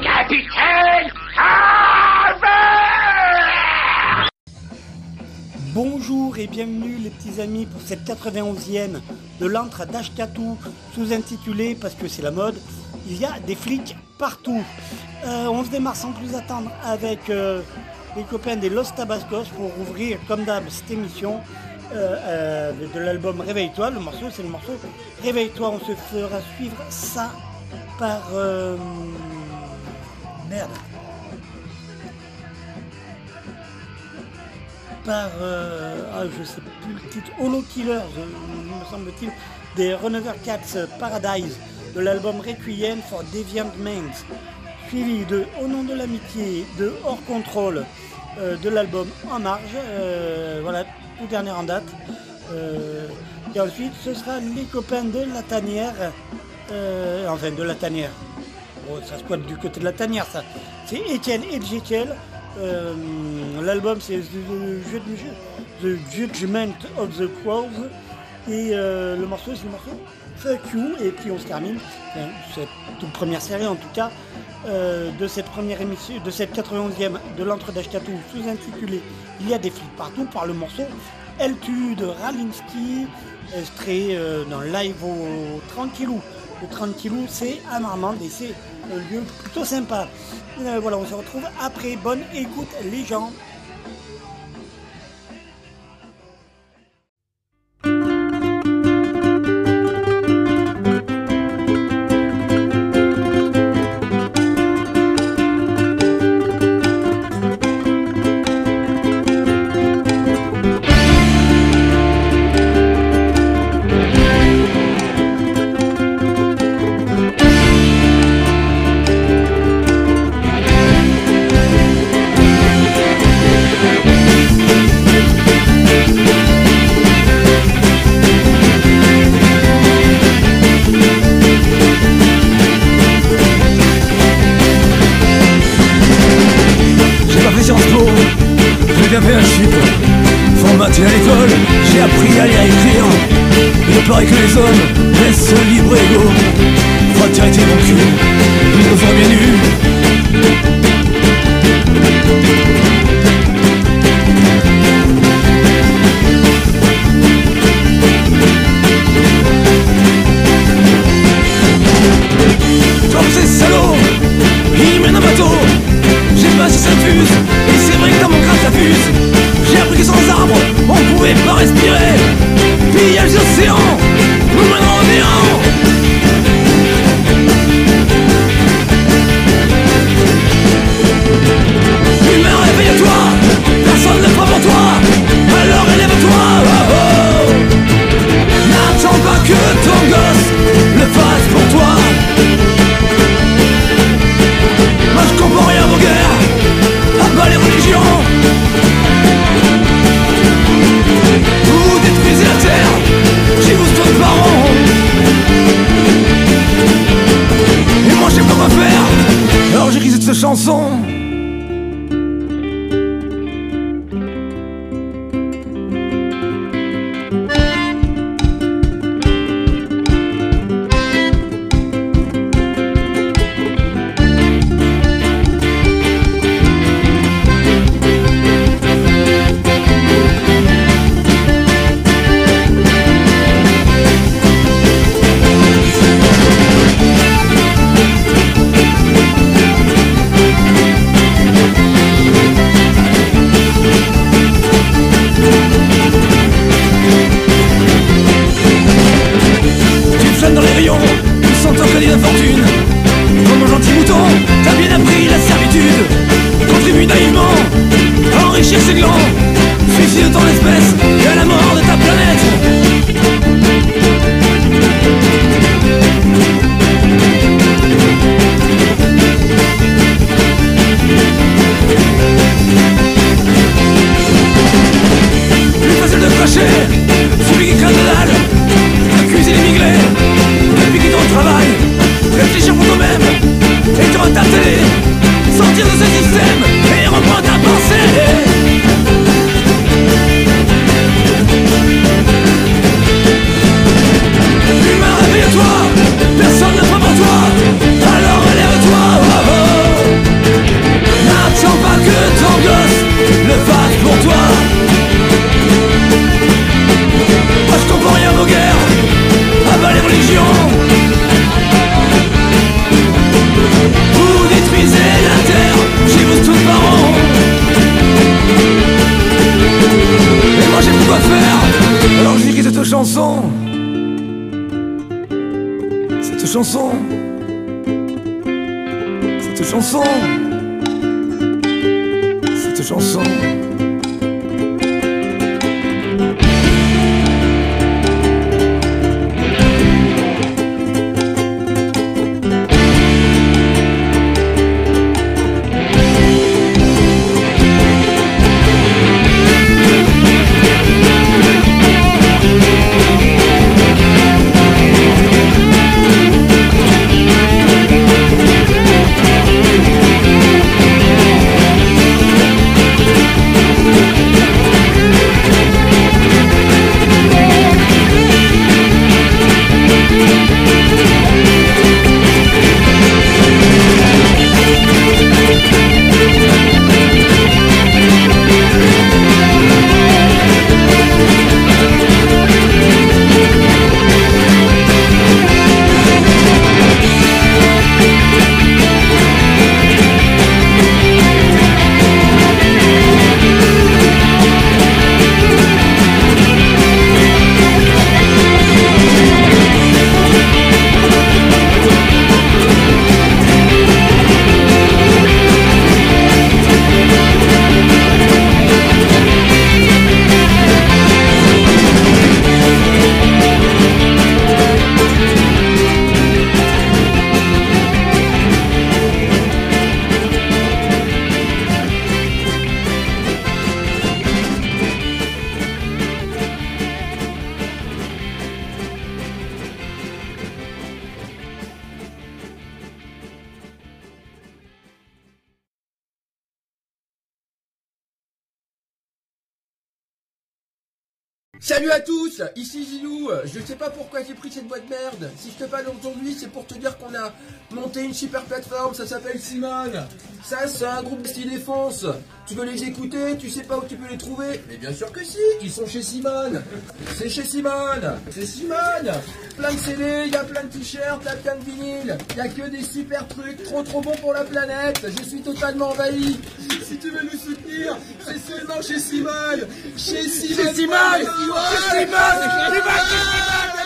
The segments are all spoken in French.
Capitaine Bonjour et bienvenue les petits amis pour cette 91e de l'antre d'Ashkatou, sous-intitulé, parce que c'est la mode, il y a des flics partout. Euh, on se démarre sans plus attendre avec euh, les copains des Los Tabascos pour ouvrir comme d'hab cette émission euh, euh, de l'album Réveille-toi. Le morceau c'est le morceau Réveille-toi. On se fera suivre ça par... euh, merde. par, ah, je sais plus le titre, Holo Killers, me semble-t-il, des Renever Cats Paradise, de l'album Requiem for Deviant Minds, suivi de Au nom de l'amitié, de Hors Contrôle, de l'album En Marge, voilà, tout dernier en date. Euh, et ensuite, ce sera les copains de la tanière, euh, enfin de la tanière, ça squatte du côté de la tanière, ça. C'est Étienne et Jekyll. Euh, L'album, c'est The, Judgment of the Crows. Et le morceau, c'est le morceau Fuck You. Et puis on se termine, cette toute première série en tout cas, euh, de cette première émission, de cette 91e de l'entre d'Ashkatou, sous-intitulé Il y a des flics partout, par le morceau Elle tue de Ralinski, extrait euh, dans live au Tranquillou. Le Tranquillou, c'est à Marmande et c'est un lieu plutôt sympa. Euh, voilà, on se retrouve après. Bonne écoute, les gens. Fait un chip Formaté à l'école, j'ai appris à lire et écrire. Il paraît que les hommes laissent libre ego Fraternité mon cul, nous ont bien nus Comme ces salauds, ils mènent un bateau. J'ai pas si ça fuse, et c'est vrai que dans mon crâne J'ai appris que sans arbres, on pouvait pas respirer. Puis y rayons, sens ton crédit d'infortune Comme un gentil mouton, t'as bien appris la servitude. Contribue naïvement à enrichir ses glands. Suicide ton espèce Simone. Ça, c'est un groupe style défense. Tu veux les écouter Tu sais pas où tu peux les trouver. Mais bien sûr que si Ils sont chez Simone. C'est chez Simone. C'est Simone. Plein de CD, il y a plein de t-shirts, il y a plein de vinyles. Il y a que des super trucs, trop trop bon pour la planète. Je suis totalement envahi. Si tu veux nous soutenir, c'est seulement chez Simone. Chez Simone. Chez Simone. Chez Simone. Chez Simone.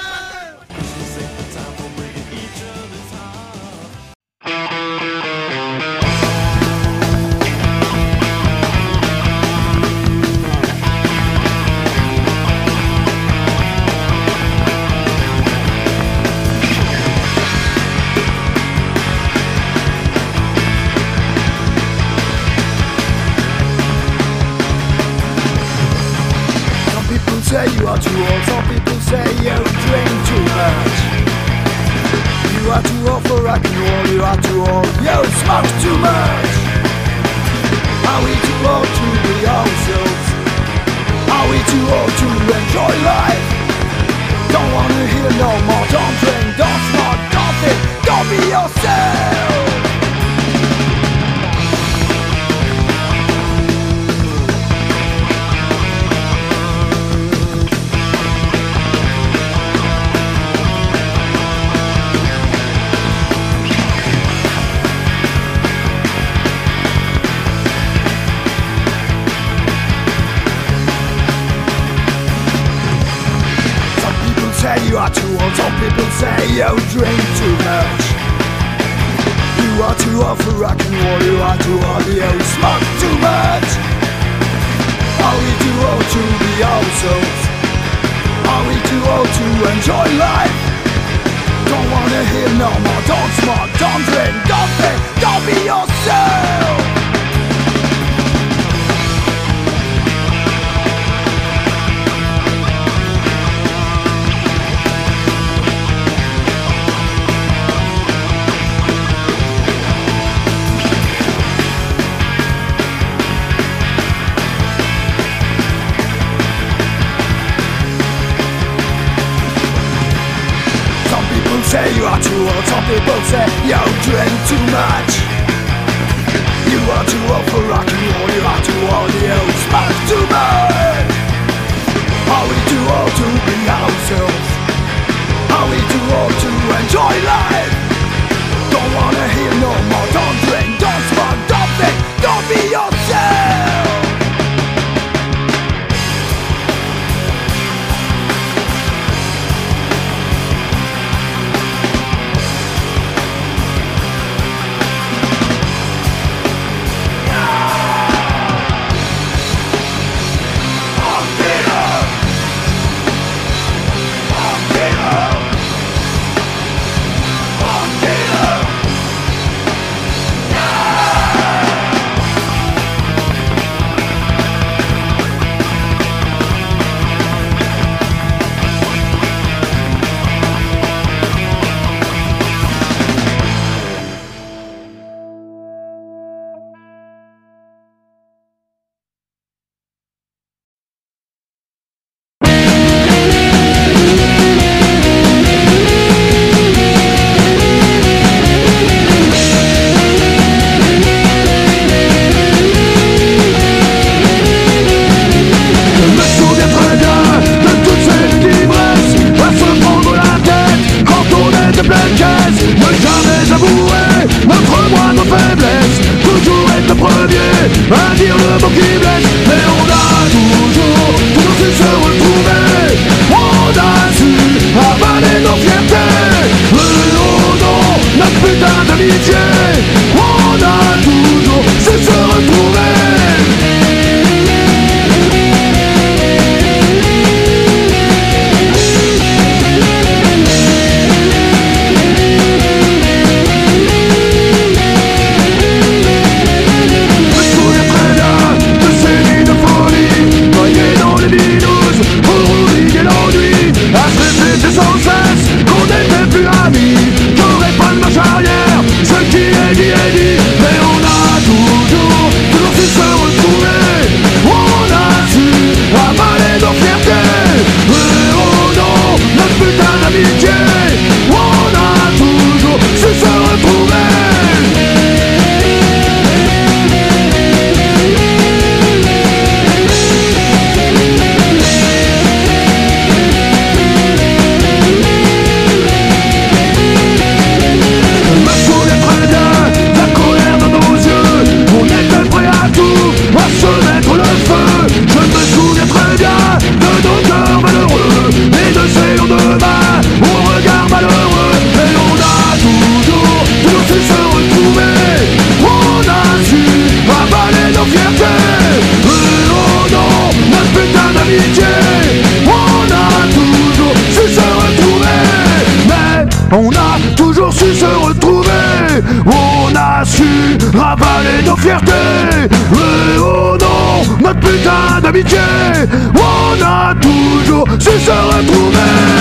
On a toujours su se retrouver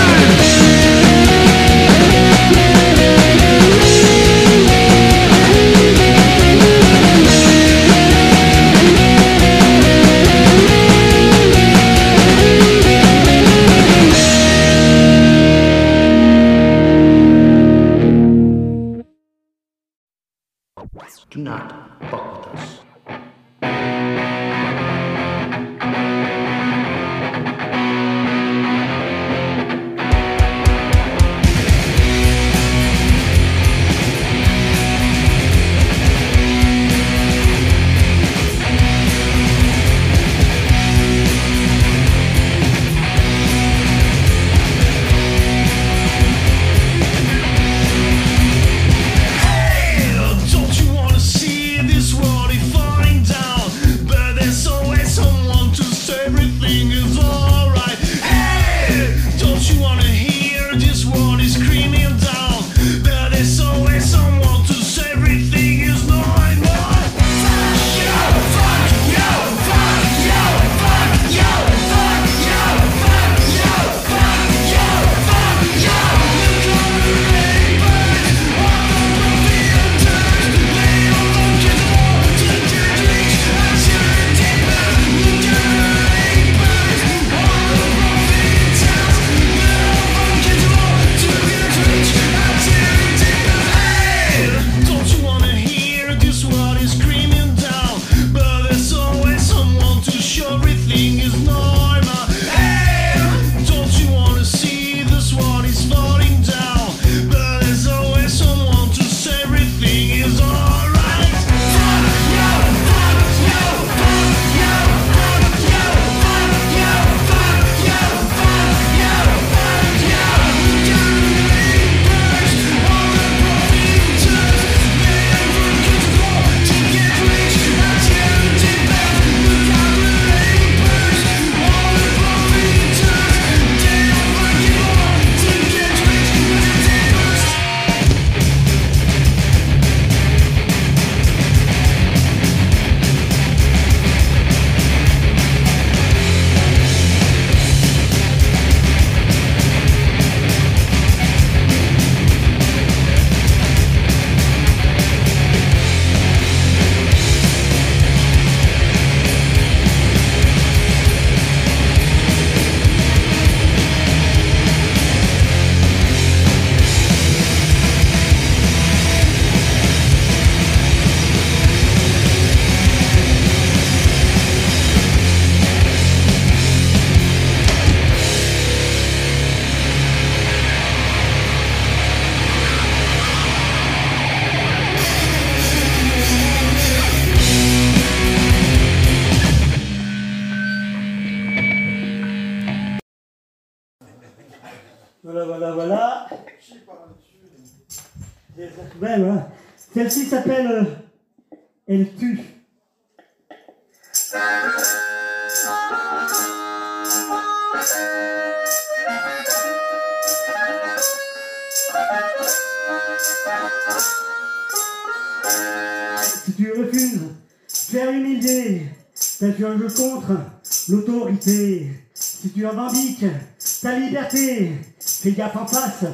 en face,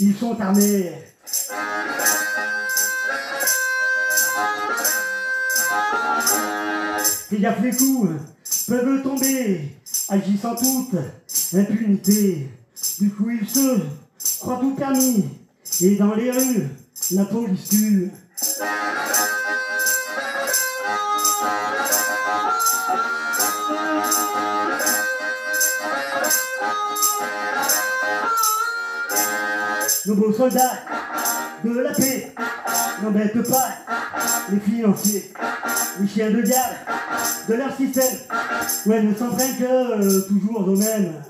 ils sont armés. Gaffe, les coups peuvent tomber, agissant toute impunité. Du coup, ils se croient tout permis, et dans les rues, la police tue. Nos beaux soldats de la paix n'embêtent pas les financiers, les chiens de garde de leur système. Ouais, ne s'entraînent que euh, toujours au même.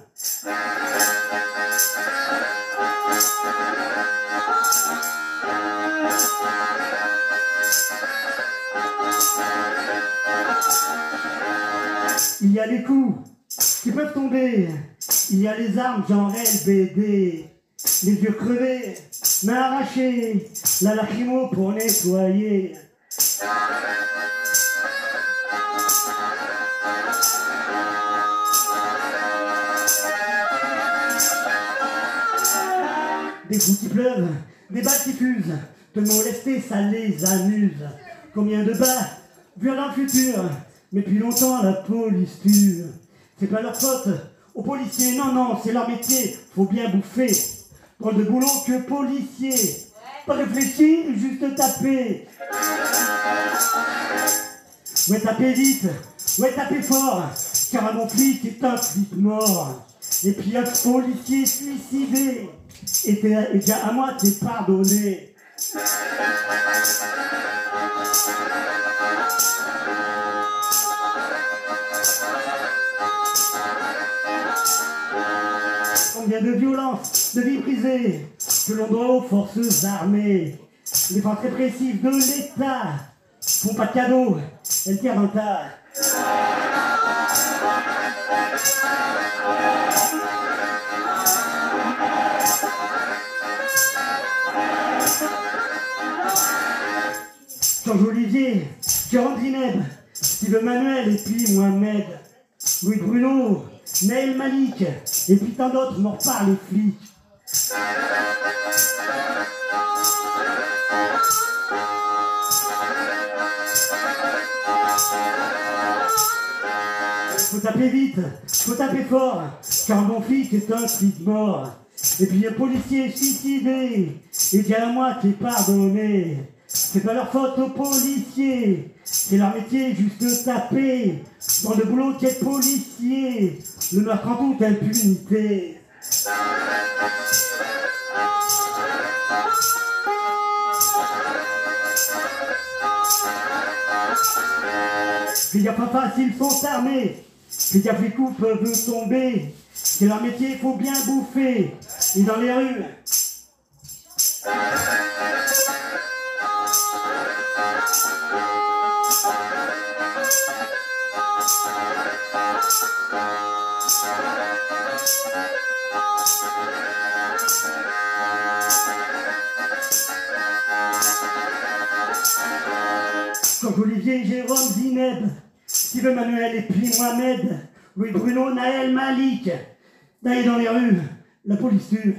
Il y a les coups qui peuvent tomber. Il y a les armes genre LBD. Les yeux crevés, mains arrachées, la lacrymo pour nettoyer. Des coups qui pleuvent, des balles qui fusent, te molester ça les amuse. Combien de bas, vus dans le futur, mais depuis longtemps la police tue. C'est pas leur faute, aux policiers, non, non, c'est leur métier, faut bien bouffer. Prendre de boulot que policier. Pas réfléchir, juste taper. Ouais, taper vite, ouais, taper fort, car un bon flic est un flic mort. Et puis un policier suicidé, et déjà à moi, t'es pardonné. Combien de violences, de vies brisées, que l'on doit aux forces armées. Les forces répressives de l'État font pas de cadeaux, elles tirent dans le tas. Georges Olivier, Jérôme Zineb, Steve Manuel et puis Mohamed, Louis Bruno, Naël Malik et puis tant d'autres morts par les flics. Faut taper vite, faut taper fort, car un bon flic est un flic mort. Et puis un policier suicidé, et bien à moi qui pardonné. C'est pas leur faute aux policiers, c'est leur métier juste taper. Dans le boulot qui est policier, le noir prend toute impunité. Fais gaffe en face, ils sont armés. Fais gaffe, les coups peuvent tomber. C'est leur métier, faut bien bouffer. Et dans les rues, Georges Olivier, Jérôme Zineb, Steve Manuel et puis Mohamed, Louis Bruno, Naël Malik. D'aller dans les rues, la police tue.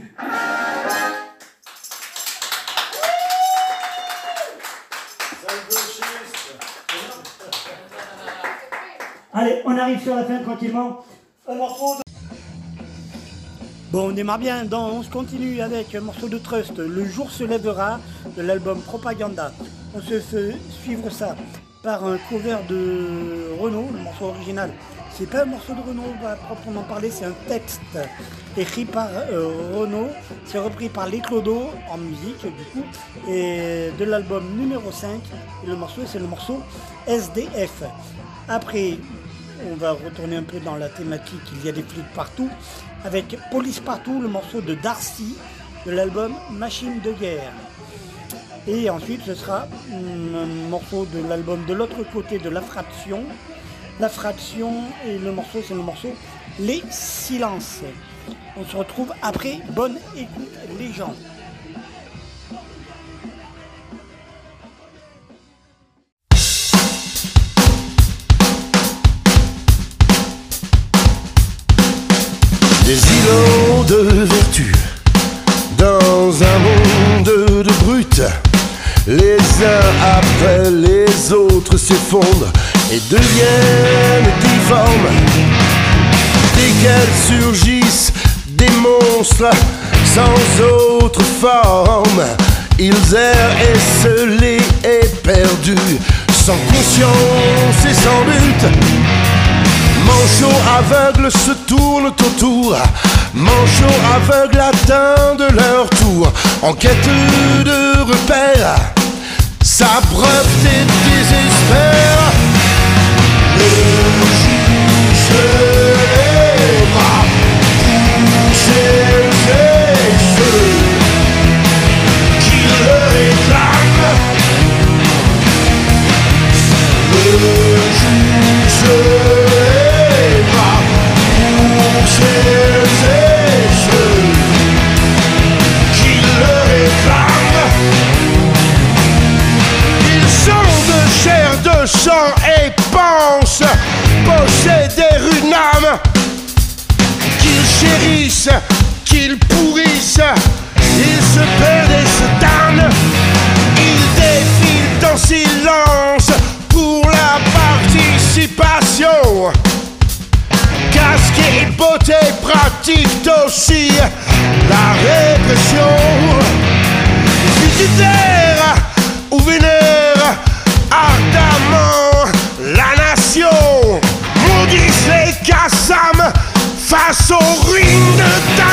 Allez, on arrive sur la fin tranquillement. Un morceau de... Bon, on démarre bien, donc on continue avec un morceau de Trust, Le jour se lèvera, de l'album Propaganda. On se fait suivre ça par un cover de Renault, le morceau original. C'est pas un morceau de Renault à proprement parler, c'est un texte écrit par euh, Renault. C'est repris par Les Clodo en musique du coup, et de l'album numéro 5. Et le morceau, c'est le morceau SDF. Après, on va retourner un peu dans la thématique, il y a des flics partout, avec Police Partout, le morceau de Darcy de l'album Machine de guerre. Et ensuite, ce sera hum, un morceau de l'album de l'autre côté de La Fraction. La Fraction et le morceau, c'est le morceau Les Silences. On se retrouve après. Bonne écoute, les gens. Autres s'effondrent et deviennent difformes. Dès qu'elles surgissent, des monstres sans autre forme. Ils errent esselés et perdus, sans conscience et sans but. Manchots aveugles se tournent autour, manchots aveugles atteignent leur tour, en quête de repères, s'abreuvent et désespèrent. Le jour se lèvera, poussez les ceux qui le réclament. Le jour se lèvera pour Ils se perdent et se damnent. Ils défilent en silence pour la participation. Casque et beauté pratiquent aussi la répression. Jupiter ou vénère ardemment la nation. Maudissent les Kassam face aux ruines de ta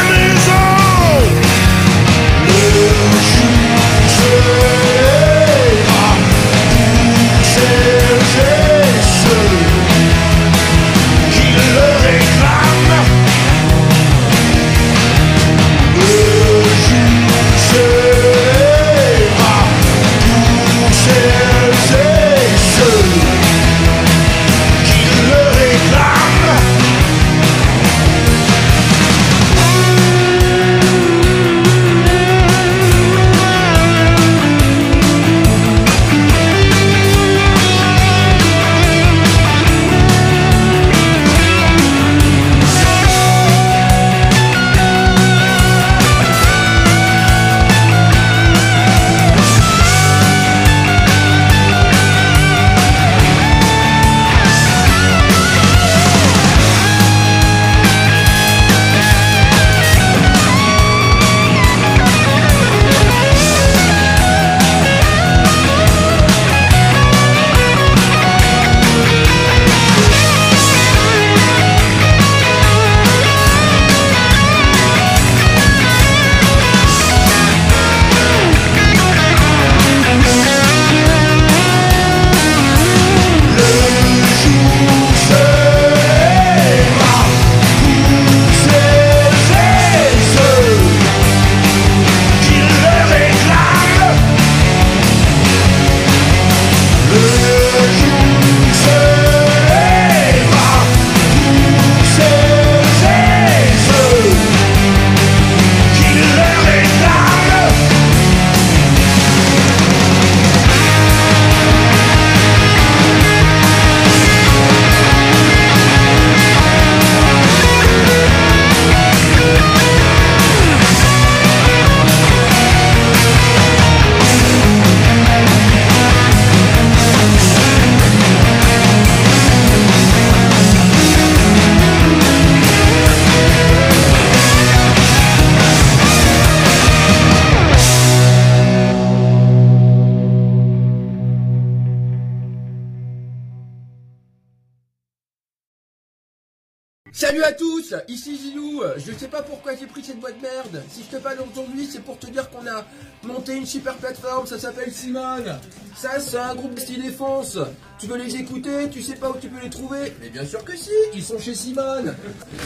Salut à tous, ici Zilou, je sais pas pourquoi j'ai pris cette boîte merde, si je te parle aujourd'hui c'est pour te dire qu'on a monter une super plateforme, ça s'appelle Simone. Ça, c'est un groupe de style défense. Tu veux les écouter, tu sais pas où tu peux les trouver. Mais bien sûr que si, ils sont chez Simone.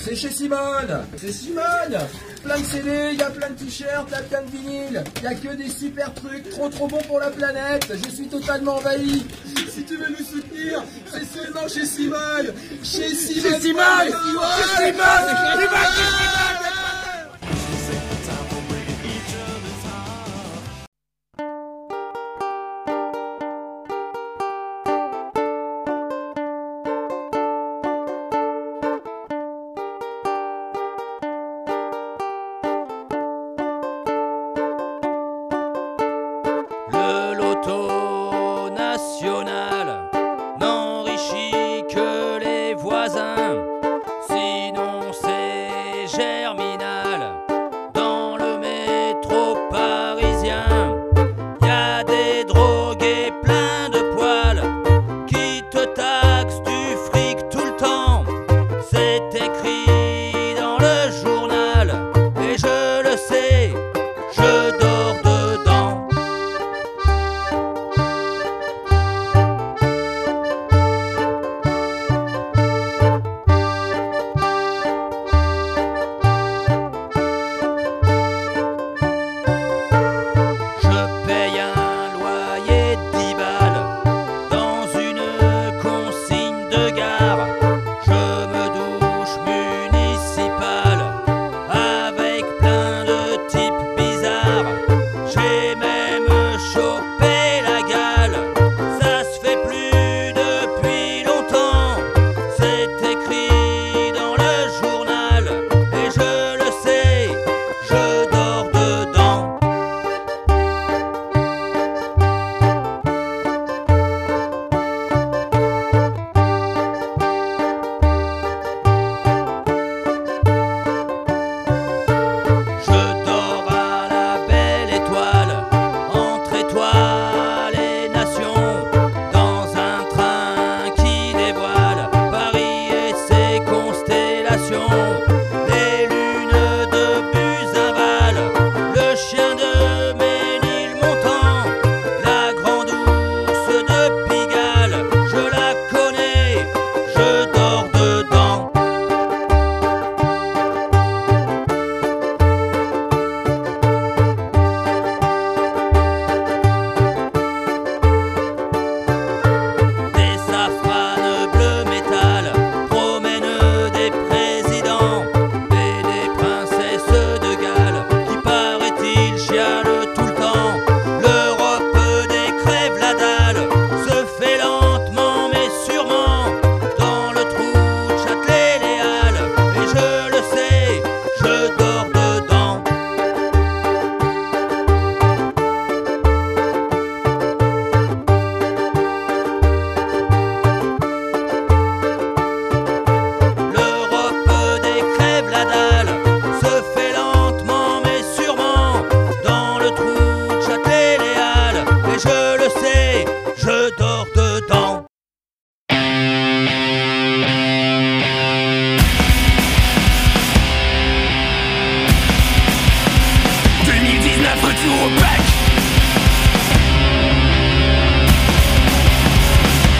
C'est chez Simone. C'est Simone. Plein de CD, il y a plein de t-shirts, plein de vinyles. Il y a que des super trucs, trop trop bons pour la planète. Je suis totalement envahi. Si tu veux nous soutenir, c'est seulement chez Simone. Chez Simone. Chez Simone. Chez Simone. Chez Simone. Chez Simone.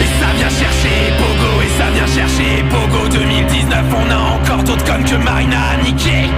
Et ça vient chercher Pogo 2019 On a encore d'autres comme que Marina a niqué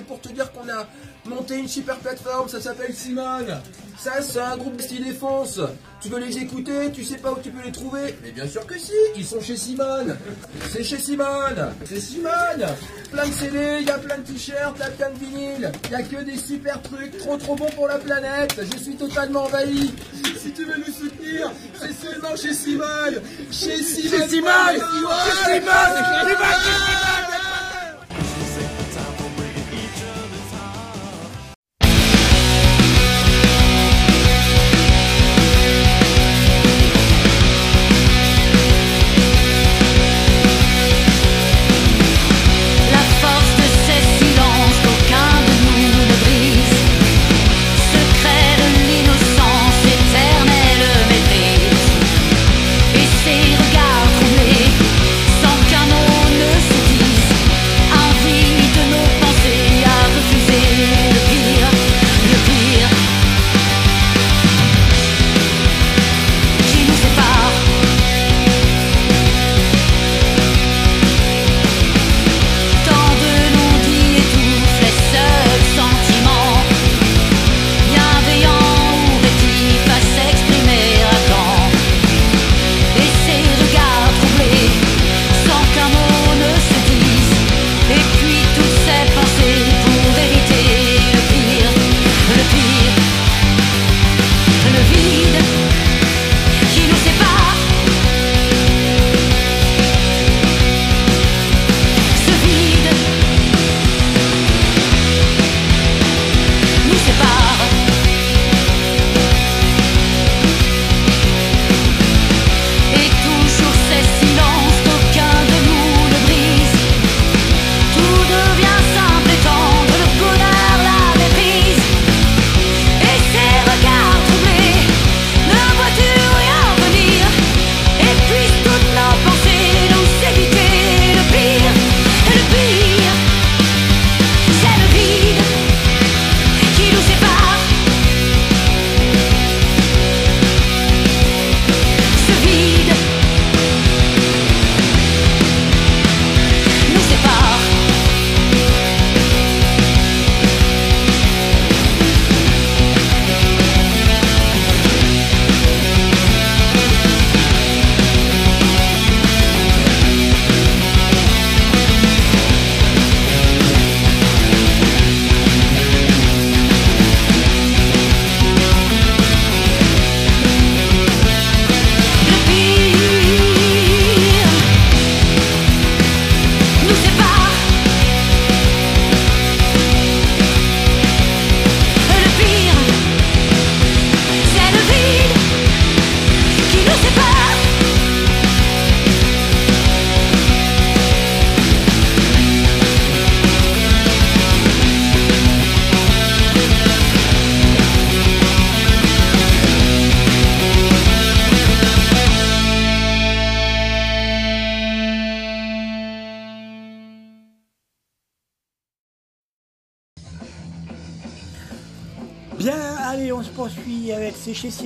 c'est pour te dire qu'on a monté une super plateforme, ça s'appelle Simone. Ça, c'est un groupe de style défense. Tu veux les écouter, tu sais pas où tu peux les trouver Mais bien sûr que si, ils sont chez Simone. C'est chez Simone. C'est Simone. Plein de CD, il y a plein de t-shirts, il y a plein de vinyles. Il y a que des super trucs, trop trop bons pour la planète. Je suis totalement envahi. Si tu veux nous soutenir, c'est seulement chez Simone. Chez Simone. Chez Simone. Chez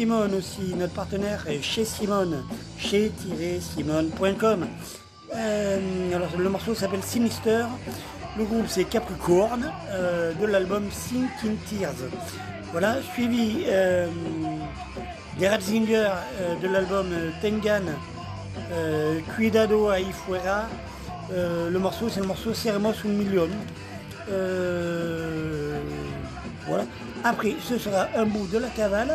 Simone aussi, notre partenaire est chez Simone, chez-simone.com. Euh, alors le morceau s'appelle Sinister, le groupe c'est Capricorn, euh, de l'album Sinking Tears. Voilà, suivi euh, des Ratzinger euh, de l'album euh, Tengan, euh, Cuidado a Ifuera. Euh, le morceau c'est le morceau Seremos un Million. Euh, voilà. Après, ce sera un bout de la cavale.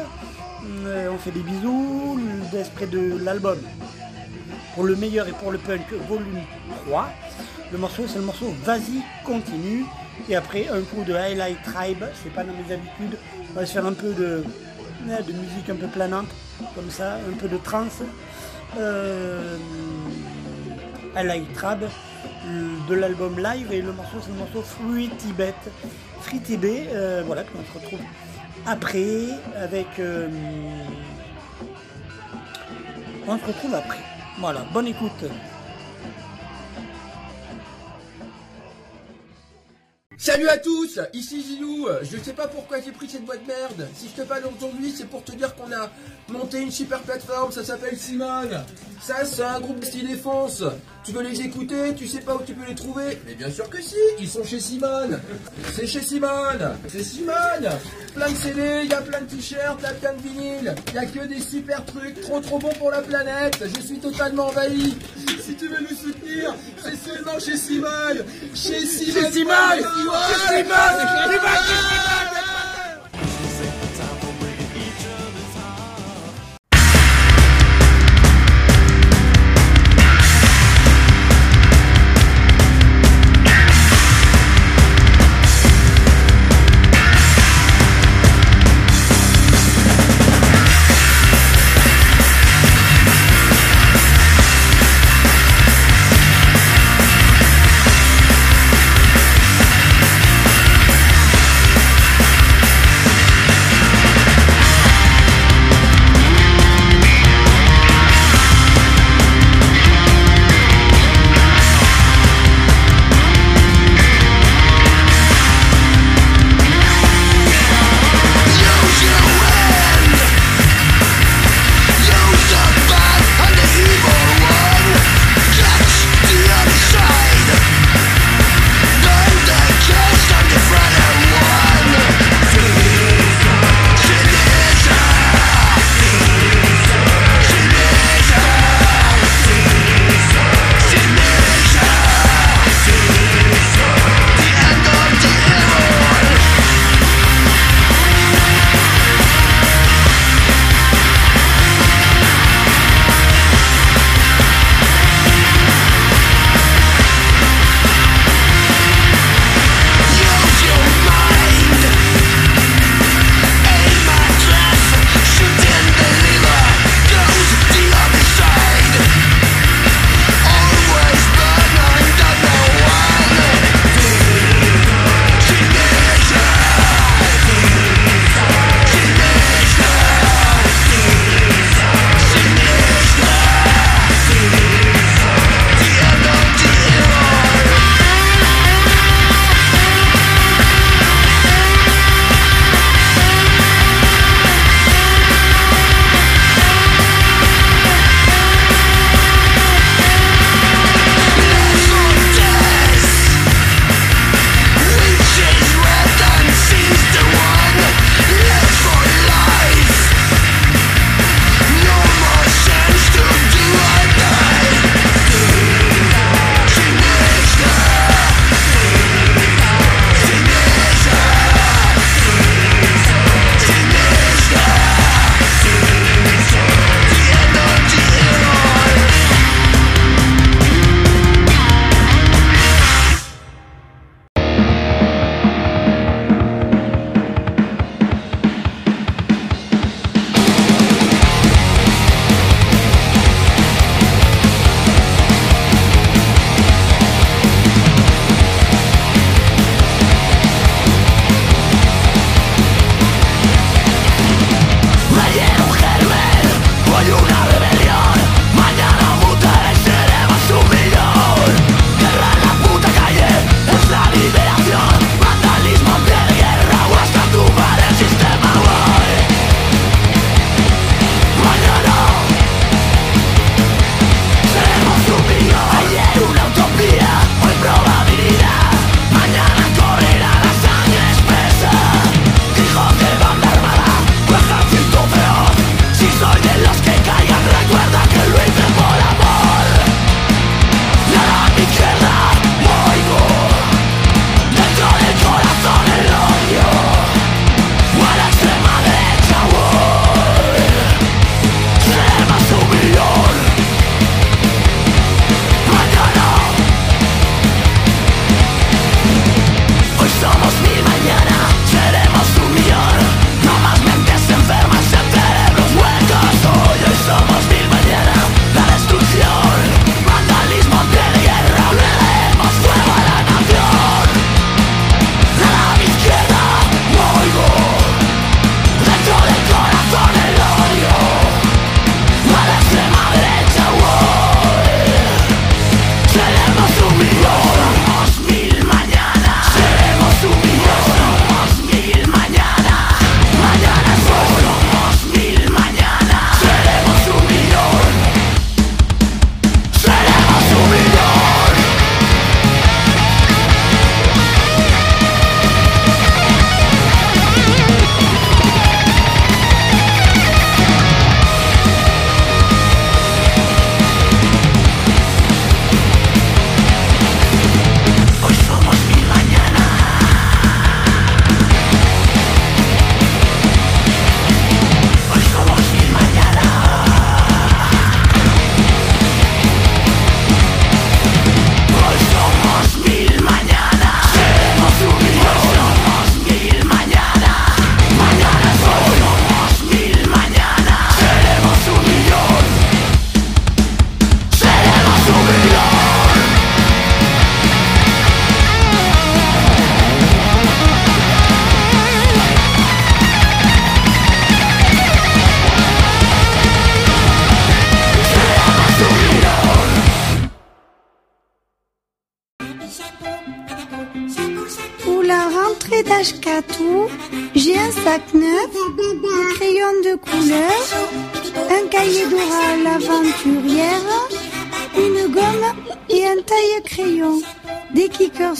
Euh, on fait des bisous. D'esprit de l'album. Pour le meilleur et pour le punk, volume 3. Le morceau, c'est le morceau Vas-y, continue. Et après, un coup de Highlight Tribe. C'est pas dans mes habitudes. On va se faire un peu de, musique un peu planante. Comme ça, un peu de trance. Euh, Highlight Tribe de l'album live et le morceau c'est le morceau Free Tibet. Free Tibet, euh, voilà, qu'on se retrouve après avec. euh, on se retrouve après. Voilà, bonne écoute. Salut à tous, ici Zilou. Je sais pas pourquoi j'ai pris cette boîte merde. Si je te parle aujourd'hui, c'est pour te dire qu'on a monté une super plateforme, ça s'appelle Simone. Ça, c'est un groupe de style défense. Tu veux les écouter, tu sais pas où tu peux les trouver Mais bien sûr que si, ils sont chez Simone. C'est chez Simone. C'est Simone. Plein de CD, il y a plein de t-shirts, il y a plein de vinyles. Il y a que des super trucs, trop trop bons pour la planète. Je suis totalement envahi. Si tu veux nous soutenir, c'est seulement chez Simone. Chez Simone. Chez Simone. Chez Simone. Simone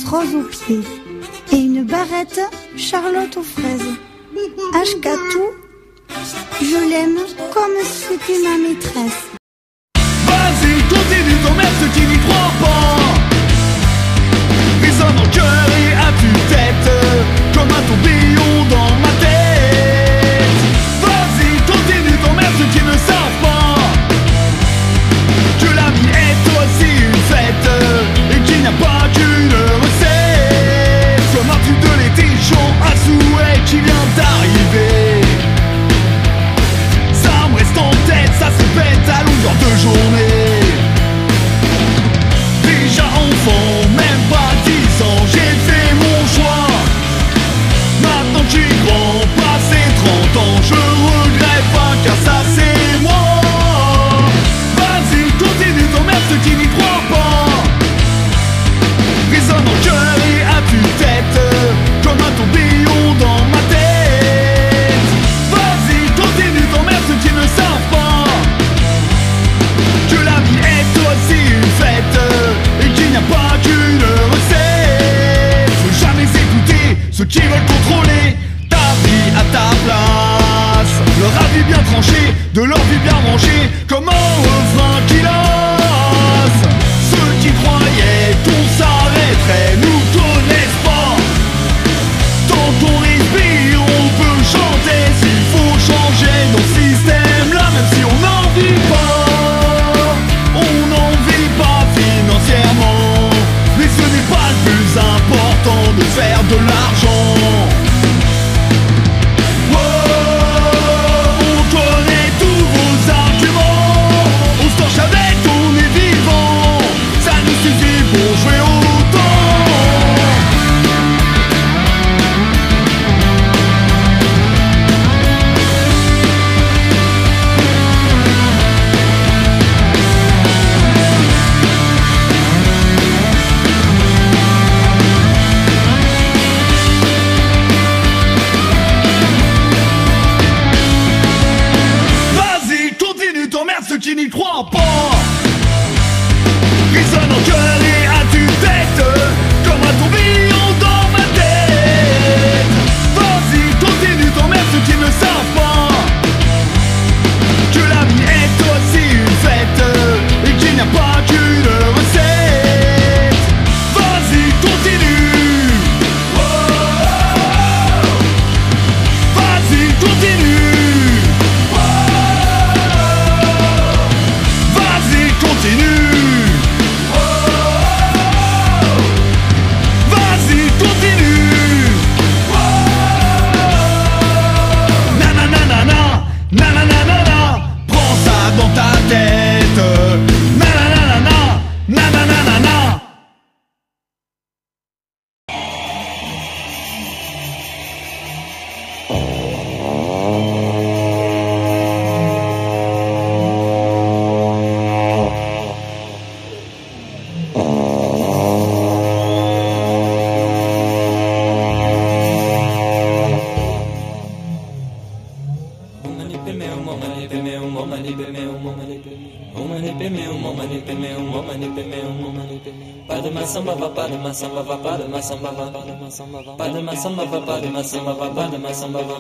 rose aux pieds et une barrette Charlotte aux fraises. Ashkatou, je l'aime comme si c'était ma maîtresse. sambhava padma sambhava padma sambhava padma sambhava padma sambhava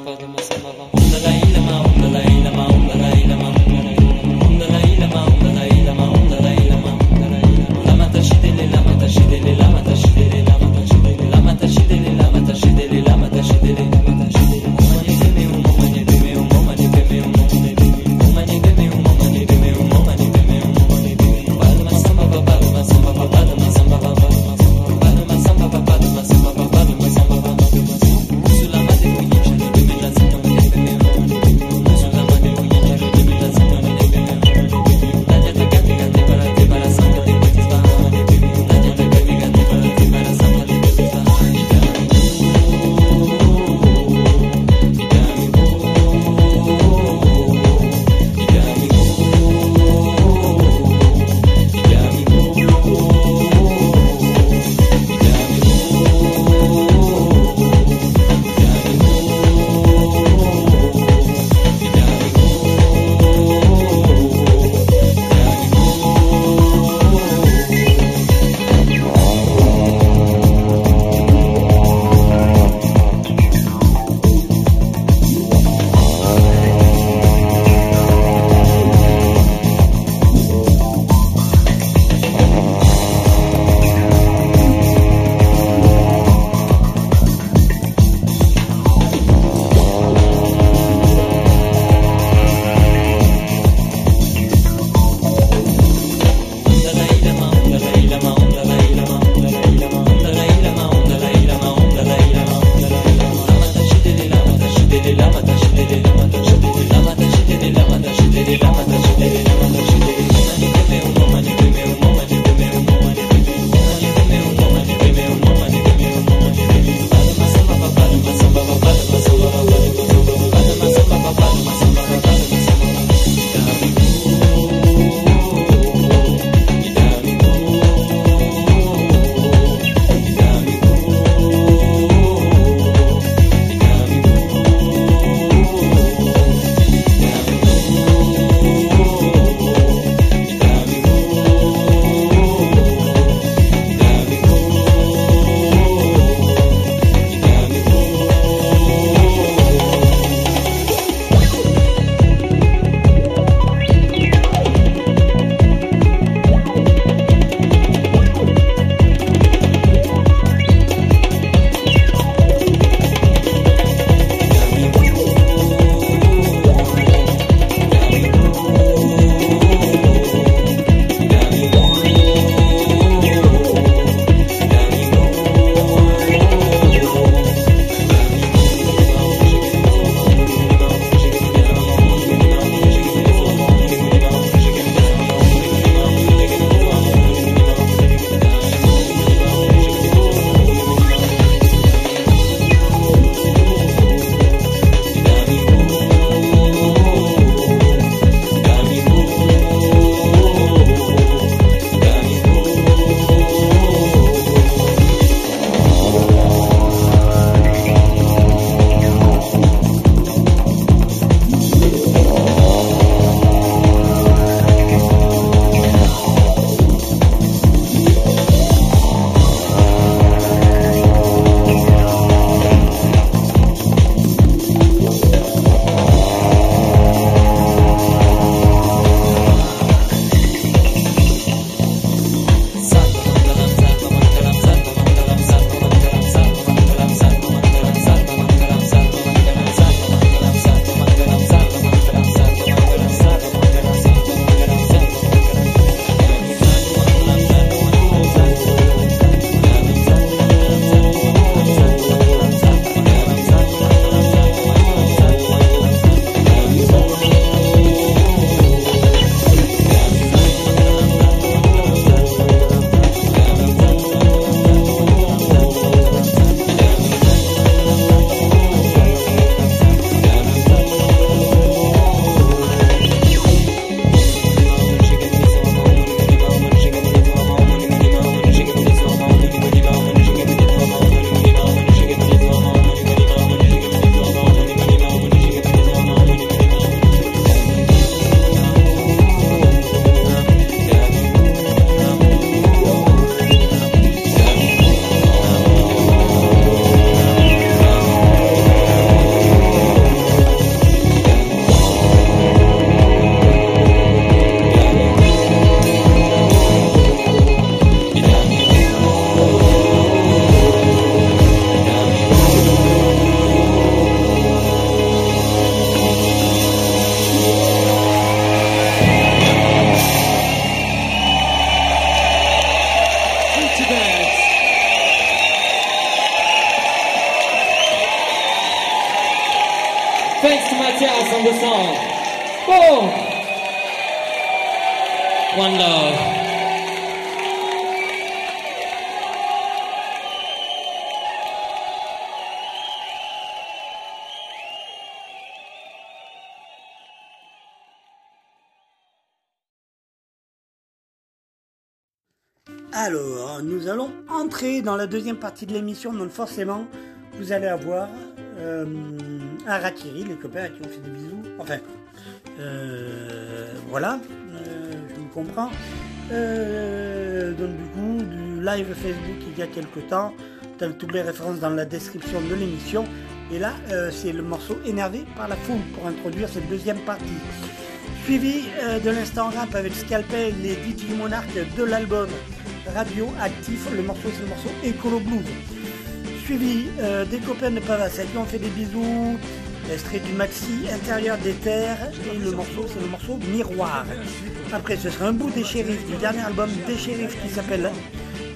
la deuxième partie de l'émission, donc forcément, vous allez avoir euh, Harakiri, les copains qui on fait des bisous. Enfin, euh, voilà, euh, je me comprends. Euh, donc du coup, du live Facebook il y a quelques temps, dans toutes les références dans la description de l'émission. Et là, c'est le morceau énervé par la foule pour introduire cette deuxième partie. Suivi de l'instant rap avec Scalpel, les DJ Monarques de l'album Radio Actif. Le morceau, c'est le morceau Écolo Blues. Suivi euh, des copains de Pavas qui on fait des bisous. Extrait du maxi Intérieur des Terres. Et le morceau, c'est le morceau Miroir. Après, ce sera un bout des shérifs, du dernier album des shérifs qui s'appelle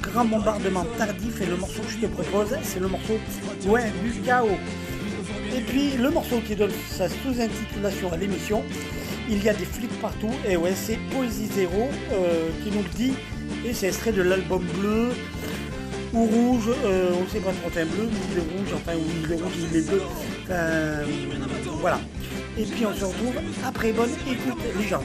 Grand Bombardement Tardif. Et le morceau que je te propose, c'est le morceau Ouais du chaos. Et puis le morceau qui donne sa sous-intitulation à l'émission, il y a des flics partout, et ouais, c'est Poésie Zéro euh, qui nous dit, et c'est extrait de l'album bleu ou rouge, euh, on ne sait pas trop, enfin bleu, ou il est rouge, enfin, ou il est rouge, il est bleu, enfin, voilà. Et puis on se retrouve après bonne écoute, les gens.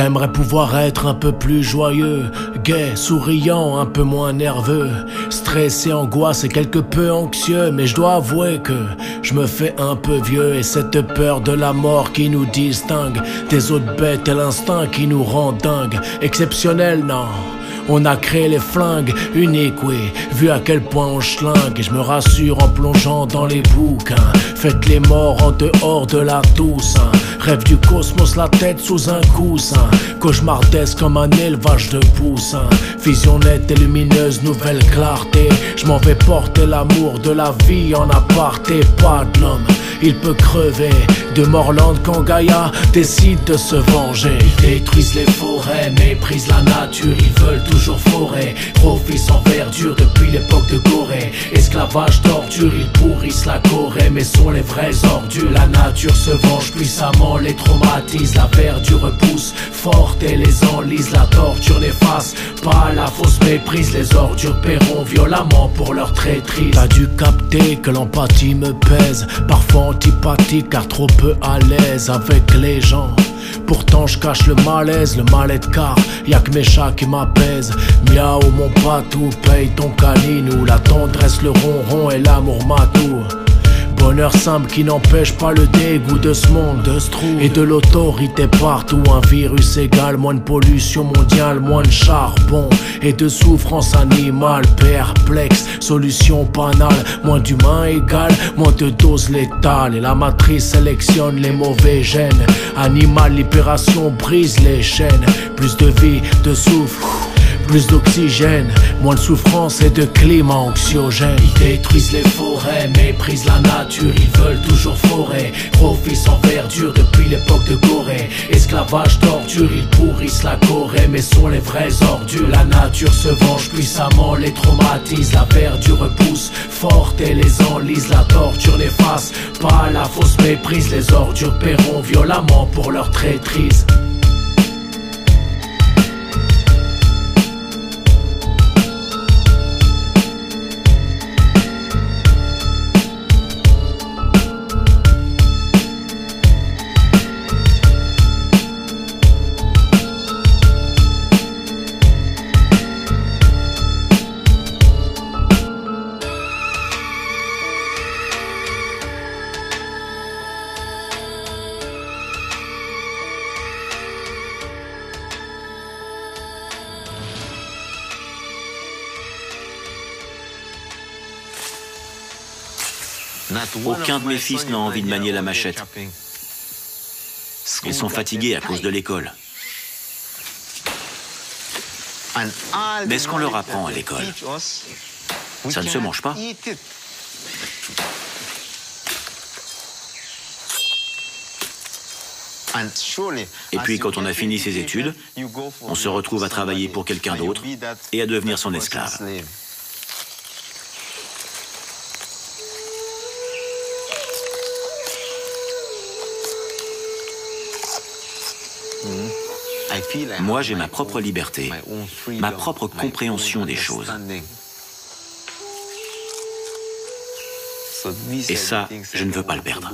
J'aimerais pouvoir être un peu plus joyeux, gai, souriant, un peu moins nerveux, stressé, angoissé, quelque peu anxieux, mais je dois avouer que je me fais un peu vieux et cette peur de la mort qui nous distingue des autres bêtes et l'instinct qui nous rend dingue, exceptionnel, non. On a créé les flingues, unique, oui, vu à quel point on schlingue. Et je me rassure en plongeant dans les bouquins. Faites les morts en dehors de la Toussaint. Rêve du cosmos, la tête sous un coussin. Cauchemardesque comme un élevage de poussins. Vision nette et lumineuse, nouvelle clarté. Je m'en vais porter l'amour de la vie en aparté, pas de l'homme. Il peut crever de Morland quand Gaïa décide de se venger. Ils détruisent les forêts, méprisent la nature, ils veulent toujours forer. Profit sans verdure depuis l'époque de Corée. Esclavage, torture, ils pourrissent la Corée, mais sont les vrais ordures. La nature se venge puissamment, les traumatise. La verdure repousse forte et les enlise. La torture n'efface pas la fausse méprise. Les ordures paieront violemment pour leur traîtrise. T'as dû capter que l'empathie me pèse. Parfois antipathique car trop peu à l'aise avec les gens. Pourtant je cache le malaise, le mal-être car y'a que mes chats qui m'apaisent. Miaou mon patou, paye ton caninou. La tendresse, le ronron et l'amour matou. Bonheur simple qui n'empêche pas le dégoût de ce monde, de ce trou et de l'autorité partout. Un virus égal, moins de pollution mondiale, moins de charbon et de souffrance animale. Perplexe, solution banale, moins d'humains égal, moins de doses létales. Et la matrice sélectionne les mauvais gènes. Animal, libération brise les chaînes. Plus de vie, de souffle. Plus d'oxygène, moins de souffrance et de climat anxiogène. Ils détruisent les forêts, méprisent la nature, ils veulent toujours forer. Profit sans verdure depuis l'époque de Corée. Esclavage, torture, ils pourrissent la Corée, mais sont les vrais ordures. La nature se venge puissamment, les traumatise. La verdure repousse forte et les enlise. La torture n'efface pas la fausse méprise. Les ordures paieront violemment pour leur traîtrise. Aucun de mes fils n'a envie de manier la machette. Ils sont fatigués à cause de l'école. Mais ce qu'on leur apprend à l'école, ça ne se mange pas. Et puis quand on a fini ses études, on se retrouve à travailler pour quelqu'un d'autre et à devenir son esclave. Moi, j'ai ma propre liberté, ma propre compréhension des choses. Et ça, je ne veux pas le perdre.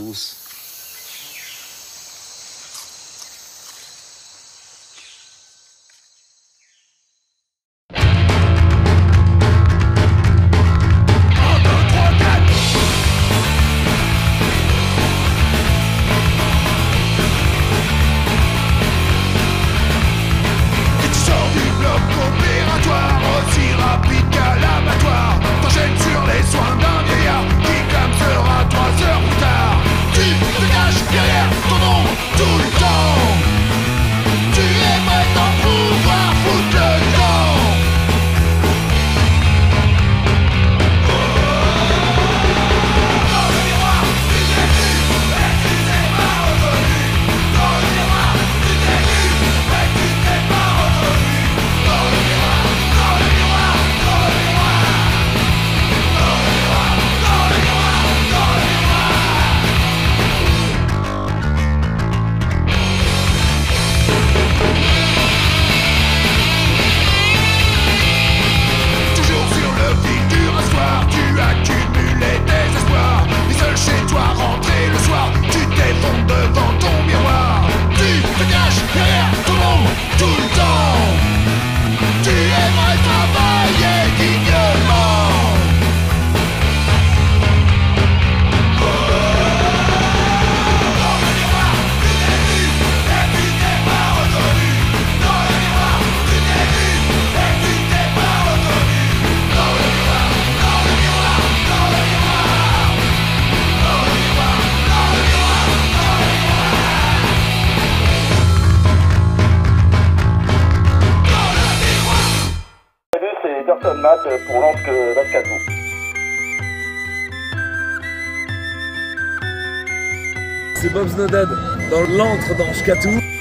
Jobs No dans l'antre dans Shkatou.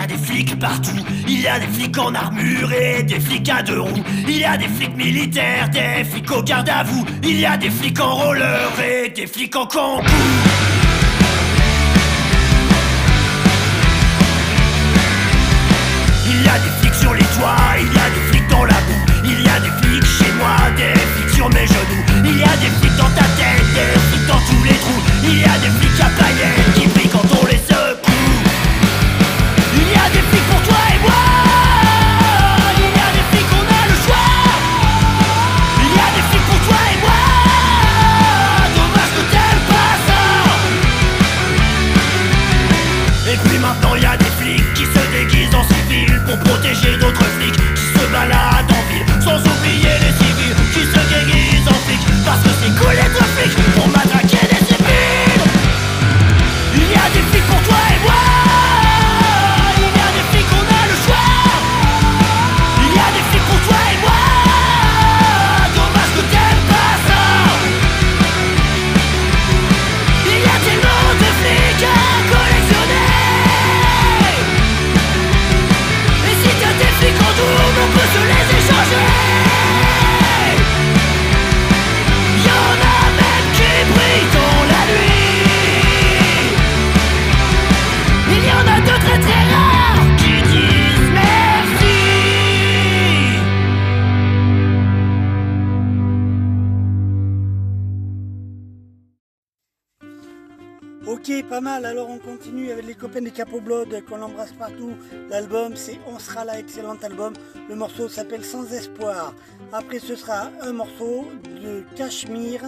Y a des flics partout. Il y a des flics en armure et des flics à deux roues. Il y a des flics militaires, des flics au garde à vous. Il y a des flics en roller et des flics en concours. Il y a des flics sur les toits, il y a des flics dans la boue. Il y a des flics chez moi, des flics sur mes genoux. Il y a des flics dans ta tête, des flics dans tous les trous. Il y a des flics à paillettes Alors on continue avec les copains des Capo Blood qu'on embrasse partout. L'album c'est On sera là, excellent album. Le morceau s'appelle Sans espoir. Après ce sera un morceau de Cachemire.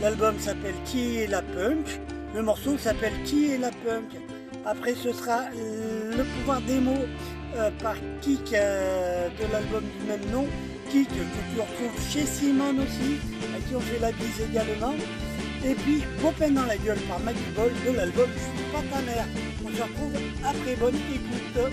L'album s'appelle Qui est la punk? Le morceau s'appelle Qui est la punk? Après ce sera Le pouvoir des mots euh, par Kik euh, de l'album du même nom. Kik que tu retrouves chez Simon aussi, à qui on fait la bise également. Et puis, Popin dans la gueule par Maggie Ball de l'album Je suis pas ta mère. On se retrouve après, bonne écoute.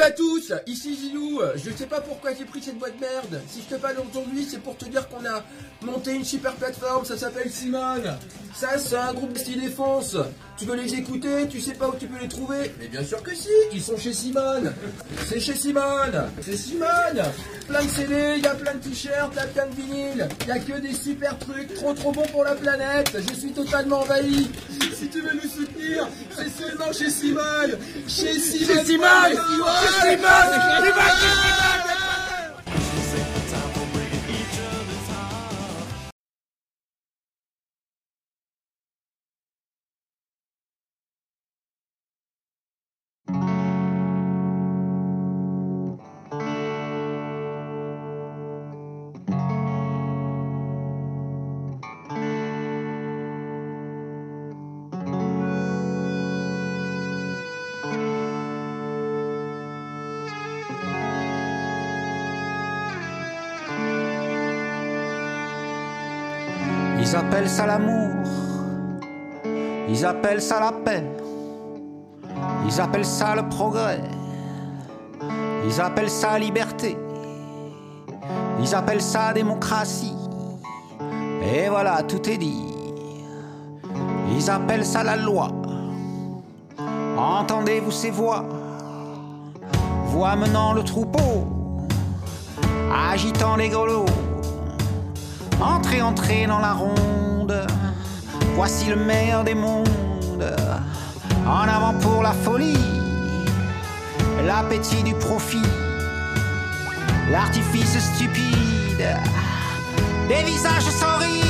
À tous, ici Zilou. Je sais pas pourquoi j'ai pris cette boîte de merde. Si je te parle aujourd'hui, c'est pour te dire qu'on a monté une super plateforme, ça s'appelle Simone. Ça, c'est un groupe de style défense. Tu veux les écouter, tu sais pas où tu peux les trouver Mais bien sûr que si, ils sont chez Simone. C'est chez Simone. C'est Simone. Plein de CD, il y a plein de t-shirts, il y a plein de vinyles. Il y a que des super trucs, trop trop bons pour la planète. Je suis totalement envahi. Si tu veux nous soutenir, c'est seulement chez Simone. Chez Simone. Chez Simone. Chez Simone. Ils appellent ça l'amour. Ils appellent ça la paix. Ils appellent ça le progrès. Ils appellent ça liberté. Ils appellent ça démocratie. Et voilà, tout est dit. Ils appellent ça la loi. Entendez-vous ces voix? Voix menant le troupeau, agitant les grelots. Entrez, entrez dans la ronde. Voici le meilleur des mondes. En avant pour la folie, l'appétit du profit, l'artifice stupide, des visages sans rides.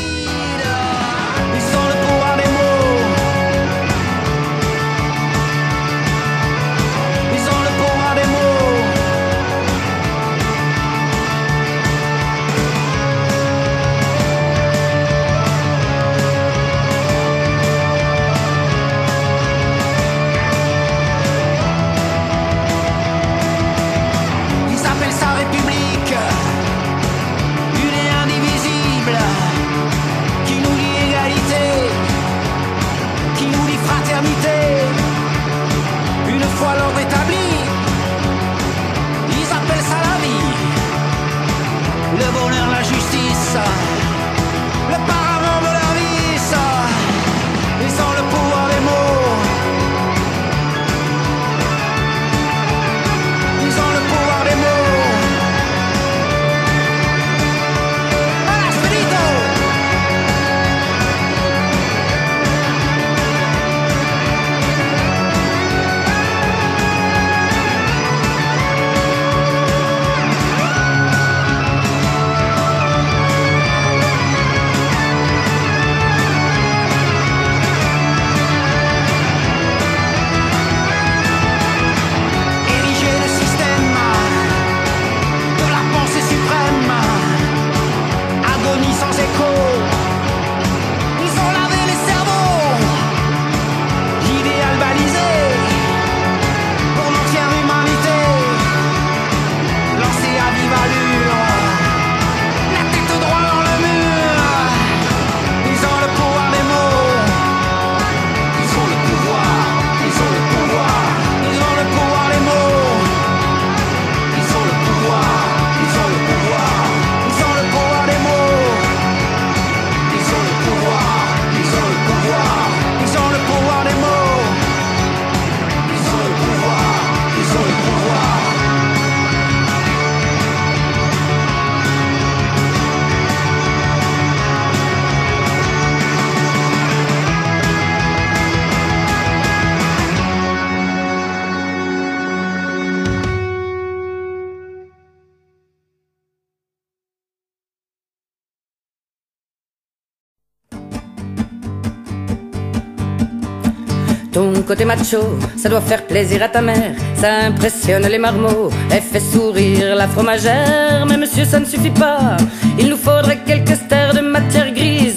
Côté macho, ça doit faire plaisir à ta mère, ça impressionne les marmots, elle fait sourire la fromagère. Mais monsieur, ça ne suffit pas, il nous faudrait quelques stères de matière grise.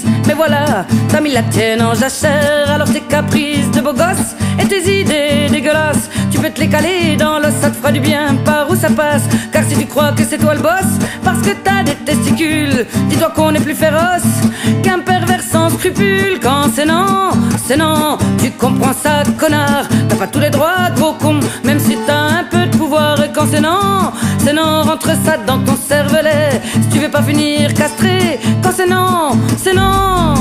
Voilà, t'as mis la tienne en jachère, alors tes caprices de beau gosse et tes idées dégueulasses, tu peux te les caler dans l'os, ça te fera du bien par où ça passe. Car si tu crois que c'est toi le boss, parce que t'as des testicules, dis-toi qu'on est plus féroce qu'un pervers sans scrupules. Quand c'est non, c'est non, tu comprends ça, connard. T'as pas tous les droits, gros con, même si t'as un peu de Et quand c'est non, c'est non, rentre ça dans ton cervelet. Si tu veux pas finir castré, quand c'est non, c'est non.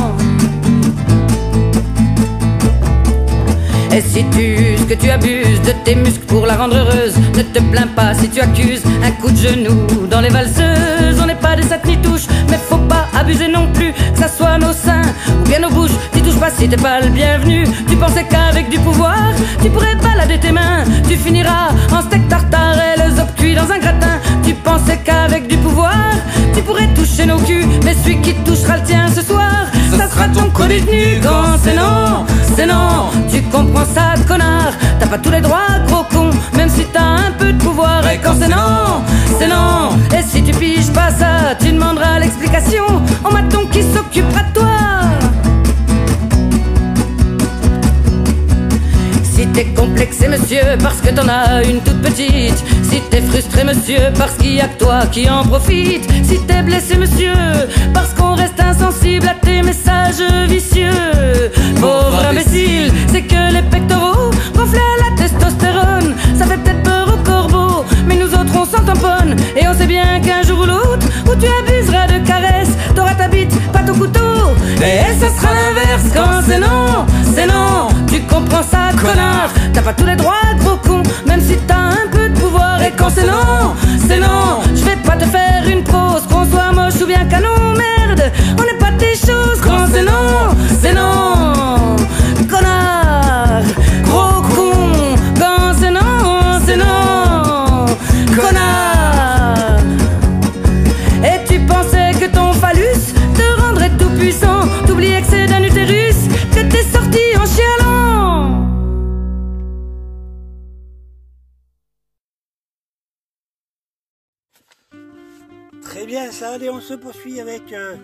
Si tu que tu abuses de tes muscles pour la rendre heureuse, ne te plains pas si tu accuses un coup de genou dans les valseuses. On n'est pas des sacs ni touches, mais faut pas abuser non plus, que ça soit nos seins ou bien nos bouches. T'y touches pas si t'es pas le bienvenu. Tu pensais qu'avec du pouvoir, tu pourrais balader tes mains, tu finiras en steak tartare et le zop cuit dans un gratin. Tu pensais qu'avec du pouvoir, tu pourrais toucher nos culs, mais celui qui touchera le tien ce soir, ça sera ton co-détenu. Quand c'est non, c'est non, tu comprends ça, connard. T'as pas tous les droits, gros con, même si t'as un peu de pouvoir. Et quand c'est non, c'est non. Et si tu piges pas ça, tu demanderas l'explication au maton qui s'occupera de toi. T'es complexé, monsieur, parce que t'en as une toute petite. Si t'es frustré, monsieur, parce qu'il y a que toi qui en profite. Si t'es blessé, monsieur, parce qu'on reste insensible à tes messages vicieux. Pauvre imbécile, c'est que les pectoraux gonflent à la testostérone. Ça fait peut-être peur aux corbeaux, mais nous autres on s'en tamponne. Et on sait bien qu'un jour ou l'autre, où tu abuseras de caresses, t'auras ta bite, pas ton couteau. Et ça sera l'inverse quand c'est non, c'est non. Comprends ça, connard T'as pas tous les droits, gros con, même si t'as un peu de pouvoir. Et quand c'est non, c'est non. Je vais pas te faire une pause, qu'on soit moche ou bien canon, merde. On n'est allez, on se poursuit avec euh,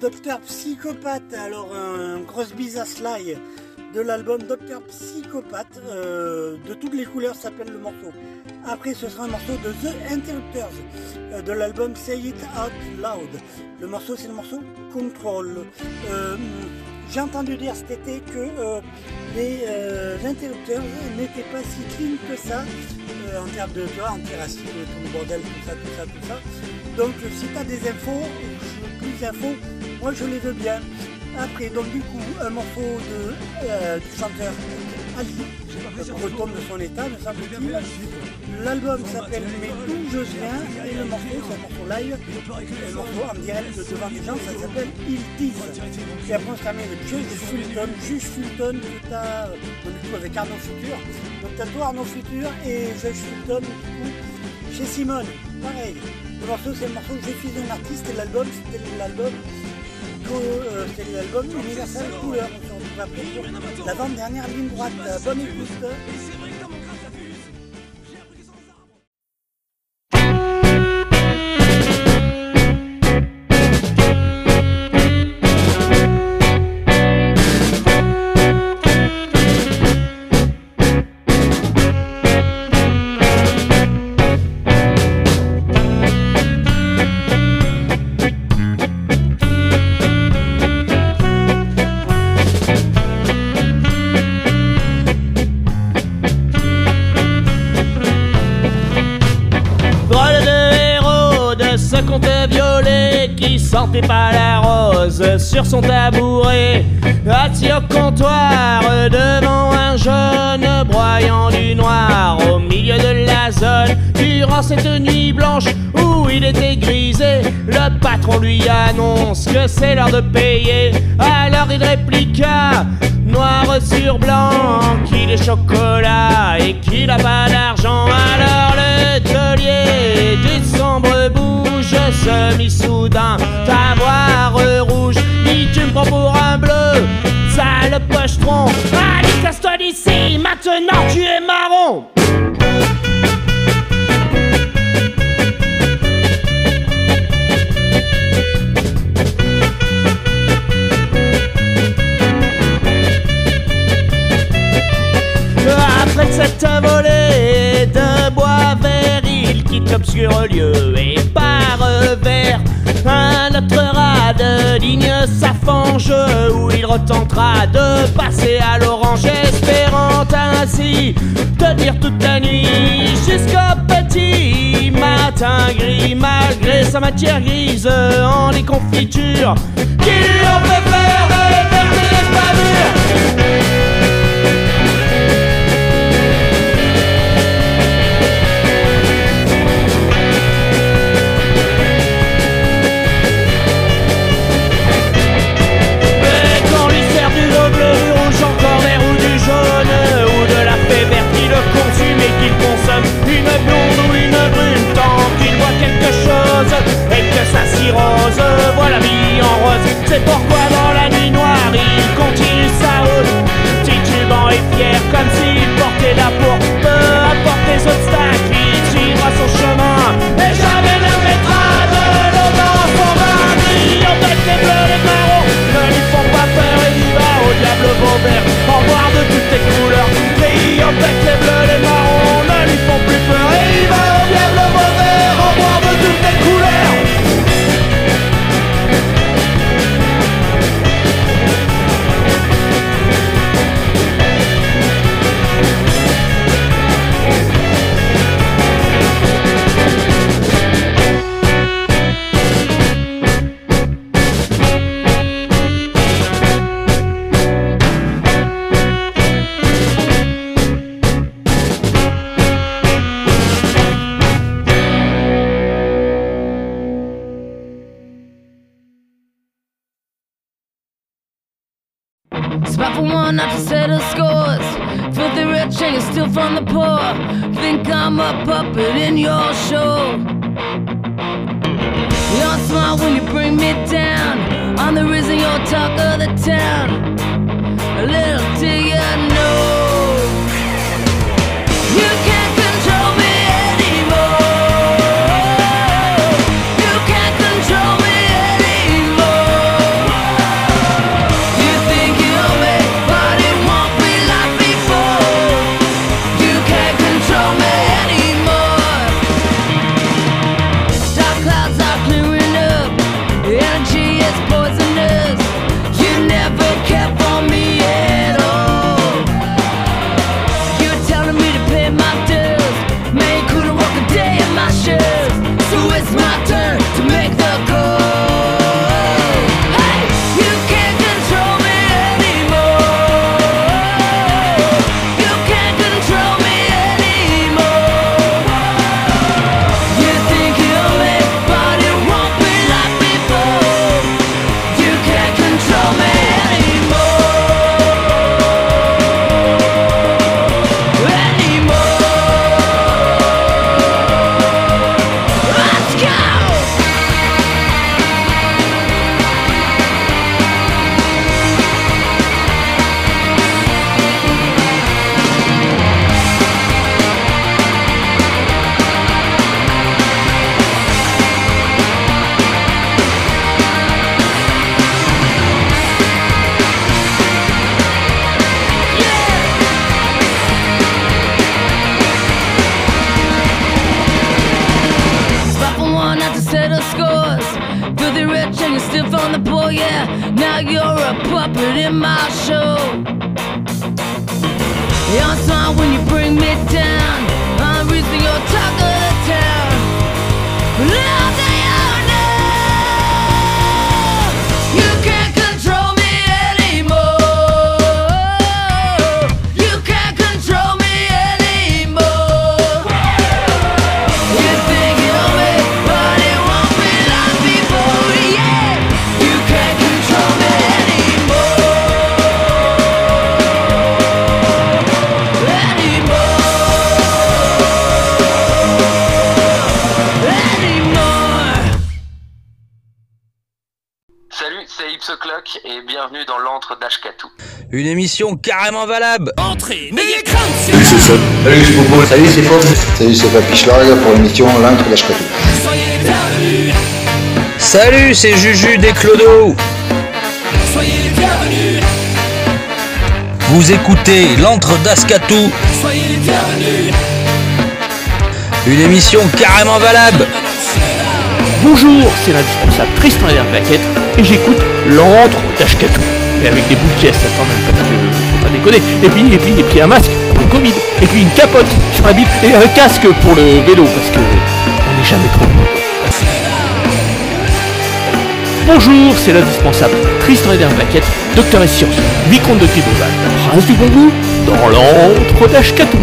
Docteur Psychopathe. Alors, un grosse bise à Sly de l'album Docteur Psychopathe. euh, de toutes les couleurs s'appelle le morceau. Après, ce sera un morceau de The Interrupters euh, de l'album Say It Out Loud. Le morceau, c'est le morceau Control. J'ai entendu dire cet été que euh, les euh, interrupteurs n'étaient pas si clean que ça euh, en termes de tu vois, antiracisme, tout le bordel, tout ça, tout ça, tout ça. Donc si tu as des infos, plus d'infos, moi je les veux bien. Après, donc du coup, un morceau de, du chanteur Retourne de son état, me semble-t-il. L'album s'appelle Mais d'où je viens et le morceau, c'est un morceau live, le morceau en direct devant des gens, ça s'appelle Ils disent. Et après on se termine avec Juge Fulton, Juge Fulton tout coup avec Arnaud Futur. Donc t'as toi Arnaud Futur et Juge Fulton chez Simone. Pareil, le morceau c'est le morceau Je suis un artiste et l'album c'était l'album euh, c'était l'album Universal Couleur. L'avant-dernière ligne droite. Euh, Bonne écoute. Sentait pas la rose sur son tabouret, assis au comptoir devant un jaune broyant du noir au milieu de la zone. Durant cette nuit blanche où il était grisé, le patron lui annonce que c'est l'heure de payer. Alors il répliqua noir sur blanc qu'il est chocolat et qu'il a pas d'argent. Alors le du sombre bouge se mit soudain ta voix rouge. Dit tu me prends pour un bleu, sale pochetron. Dis casse-toi d'ici, maintenant tu es marron. Après cette volée de bois l'obscur lieu et part vers un autre rade digne sa fange où il retentera de passer à l'orange, espérant ainsi tenir toute la nuit jusqu'au petit matin gris, malgré sa matière grise en les confitures qui lui ont fait faire perdre les qu'il consomme Une blonde ou une brune tant qu'il voit quelque chose Et que ça cirrhose, voit la vie en rose. C'est pourquoi dans la nuit noire il continue sa route. Titubant et fier comme s'il portait la peau Peu importe les obstacles, il suivra son chemin. Et jamais ne mettra de l'eau dans son vin Brillant avec les bleus, les marrons ne lui font pas peur et il va au diable Vauvert En voir de toutes les couleurs. Brillant avec les bleus, les marrons Carrément valable. Entrez, n'ayez crainte, c'est Salut, c'est. Salut, c'est Bobo. Salut, c'est Paul. Salut, c'est Papichlag pour l'émission L'Intre d'Ashkatou. Soyez les bienvenus, Salut, c'est Juju des Clodo. soyez les bienvenus, Vous écoutez l'antre d'Ascatou, soyez les bienvenus. une émission carrément valable. Bonjour, c'est l'indispensable Tristan Verbaquette et j'écoute l'antre d'Ashkatou. Mais avec des boules de caisse, quand même, parce que faut pas déconner. Et puis, et puis, et puis un masque pour le Covid. Et puis une capote sur la bite et un casque pour le vélo, parce que on n'est jamais trop loin. Bonjour, c'est l'indispensable Tristan Verbaquette, docteur et sciences, vicomte de Kiboval, prince du bon goût, dans l'antre d'Ashkatou.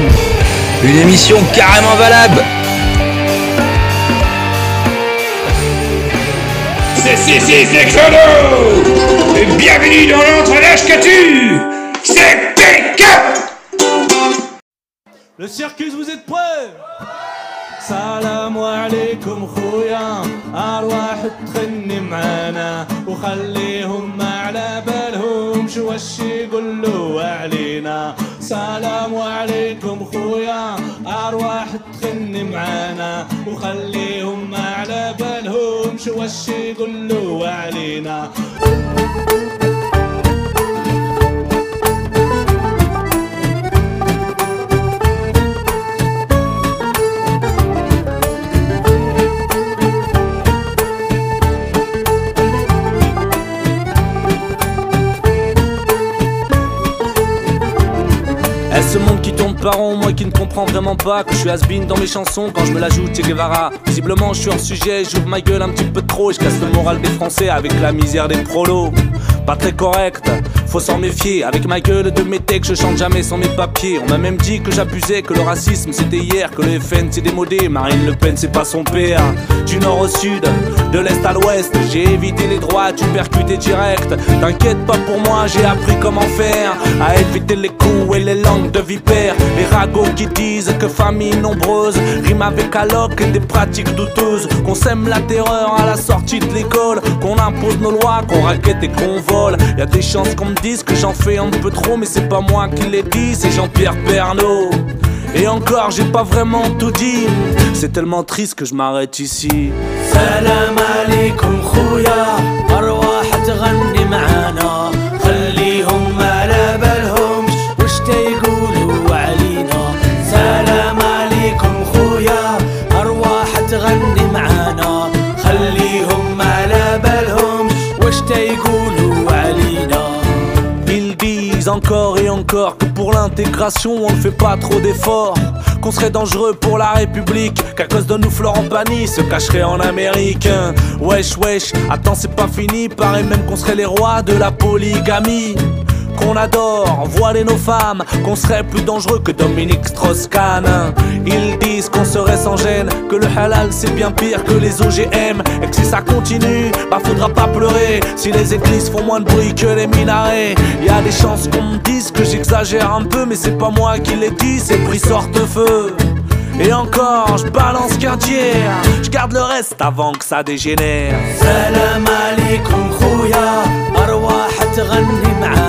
Une émission carrément valable. C'est Chrono Et bienvenue dans l'entre l'âge que tu pas que je suis has dans mes chansons quand je me la joue Che Guevara. Visiblement, je suis hors sujet, j'ouvre ma gueule un petit peu trop et je casse le moral des Français avec la misère des prolos. Pas très correct, faut s'en méfier. Avec ma gueule de métèque, je chante jamais sans mes papiers. On m'a même dit que j'abusais, que le racisme c'était hier, que le FN c'est démodé. Marine Le Pen c'est pas son père. Du nord au sud, de l'est à l'ouest, j'ai évité les droits, tu percuté direct. T'inquiète pas pour moi, j'ai appris comment faire. À éviter les coups et les langues de vipère. Les ragots qui disent que famille nombreuse rime avec alloc et des pratiques douteuses. Qu'on sème la terreur à la sortie de l'école, qu'on impose nos lois, qu'on raquette et qu'on vole. Y a des chances qu'on me dise que j'en fais un peu trop, mais c'est pas moi qui l'ai dit, c'est Jean-Pierre Pernaud. Et encore, j'ai pas vraiment tout dit. C'est tellement triste que je m'arrête ici. سلام عليكم خويا أرواح تغني معانا Encore et encore que pour l'intégration on ne fait pas trop d'efforts. Qu'on serait dangereux pour la République Qu'à cause de nous Florent Pagny se cacherait en Amérique. Wesh wesh, attends c'est pas fini Paraît même qu'on serait les rois de la polygamie qu'on adore, voiler nos femmes, qu'on serait plus dangereux que Dominique Strauss-Kahn. Ils disent qu'on serait sans gêne, que le halal c'est bien pire que les OGM, et que si ça continue, bah faudra pas pleurer. Si les églises font moins de bruit que les minarets, y a des chances qu'on me dise que j'exagère un peu, mais c'est pas moi qui l'ai dit, c'est pris sorte-feu. Et encore, je balance qu'un tiers, je garde le reste avant que ça dégénère. سلام عليكم خويا أرواح تغني معانا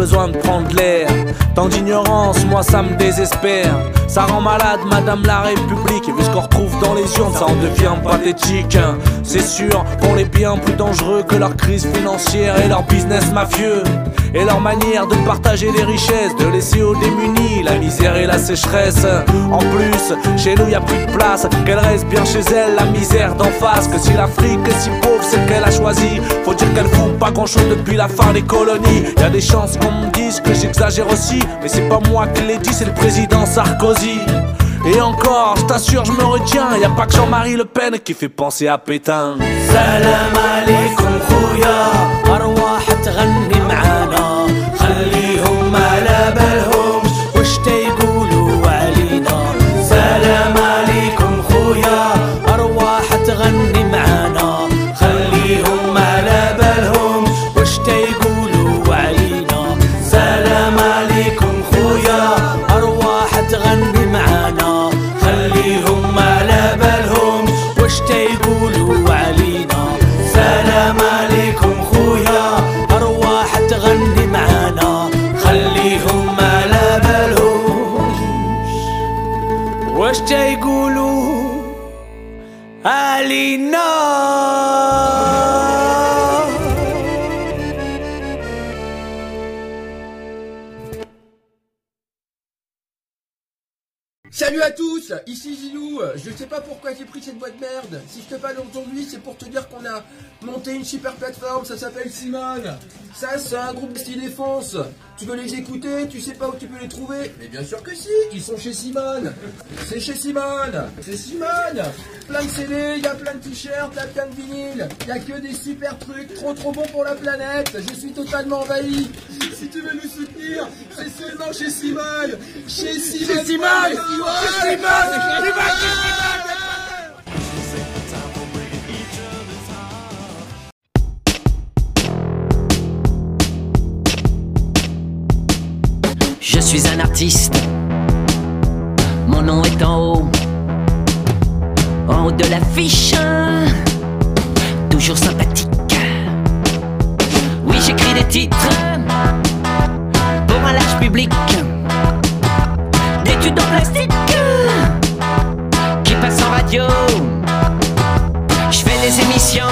besoin de prendre l'air. Tant d'ignorance, moi ça me désespère. Ça rend malade, Madame la République. Et vu ce qu'on retrouve dans les urnes, ça en devient pathétique. C'est sûr qu'on est bien plus dangereux que leur crise financière et leur business mafieux. Et leur manière de partager les richesses, de laisser aux démunis la misère et la sécheresse. En plus, chez nous y a plus de place, qu'elle reste bien chez elle, la misère d'en face. Que si l'Afrique est si pauvre, c'est qu'elle a choisi. Faut dire qu'elle fout pas grand chose depuis la fin des colonies. Y a des chances qu'on qu'on me que j'exagère aussi, mais c'est pas moi qui l'ai dit, c'est le président Sarkozy. Et encore, je t'assure, je me retiens, y a pas que Jean-Marie Le Pen qui fait penser à Pétain. Salam alaikum, à ici Zilou. Je sais pas pourquoi j'ai pris cette boîte merde. Si je te parle aujourd'hui, c'est pour te dire qu'on a monté une super plateforme, ça s'appelle Simone. Ça, c'est un groupe de style défense. Tu veux les écouter, tu sais pas où tu peux les trouver Mais bien sûr que si, ils sont chez Simone. C'est chez Simone. C'est Simone. Plein de CD, il y a plein de t-shirts, il plein de vinyles. Il y a que des super trucs, trop trop bons pour la planète. Je suis totalement envahi. Si tu veux nous soutenir, c'est seulement chez Simone. Chez Simone. Chez Simone. Chez Simone. Je suis un artiste. Mon nom est en haut. En haut de l'affiche. Toujours sympathique. Oui, j'écris des titres. Pour un large public. D'études en plastique. Qui passent en radio. Je fais des émissions.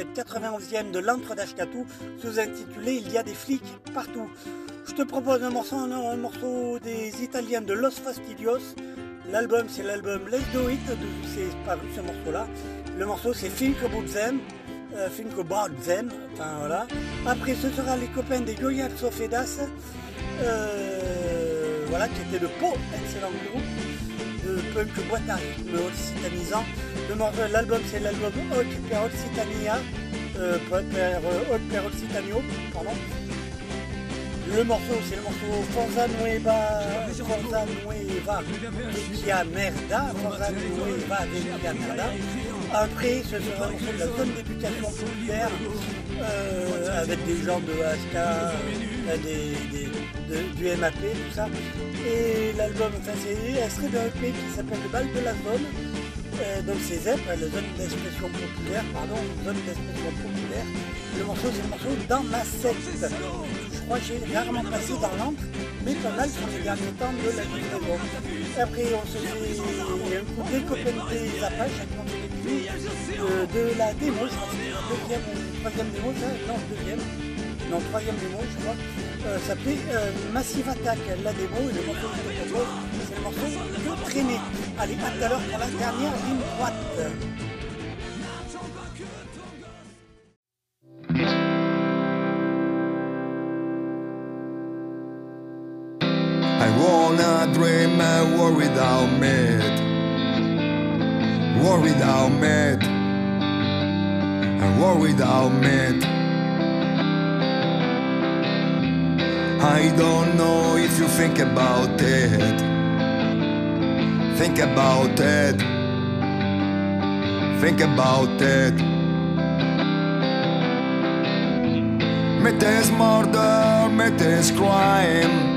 Cette 91e de l'antre d'Ashkatou, sous-intitulée Il y a des flics partout. Je te propose un morceau, un, morceau des Italiens de Los Fastidios. L'album, c'est l'album Let's Do It, c'est paru ce morceau-là. Le morceau, c'est Finko Budzem, euh, Budzem, enfin voilà. Après, ce sera les copains des Goyal Sofedas, euh, voilà, qui étaient de Pau, excellent groupe de punk boîte à rythme occitanisant. L'album c'est l'album Hoc per Occitania, euh, per, euh, Hoc per Occitanio, pardon. Le morceau c'est le morceau Forza Nueva, Forza Nueva Vecchia Merda, Forza Nueva Vecchia Merda. Après ce sera un la zone d'éducation populaire euh, avec des gens de HK, euh, du MAP, tout ça. Et l'album, enfin c'est extrait d'un EP qui s'appelle Le bal de la zone. Euh, Dolce Zepp, la zone d'expression populaire, pardon, zone d'expression populaire. Le morceau, c'est le morceau Dans ma secte. Je crois que j'ai rarement passé dans l'encre, mais pas mal sur les derniers temps de la livraison. Après, on se fait un coup décopenté Zapage, avec mon euh, de la démo, deuxième ou troisième démo, non, deuxième, non, troisième démo, je crois. Euh, s'appelait euh, Massive Attack, la démo, et le morceau propose, c'est le morceau de traîner. Allez, à tout à l'heure pour la dernière ligne droite. Wanna dream a war without meat. War without meat. A war without meat. I don't know if you think about it. Think about it. Think about it. Meat is murder, meat is crime.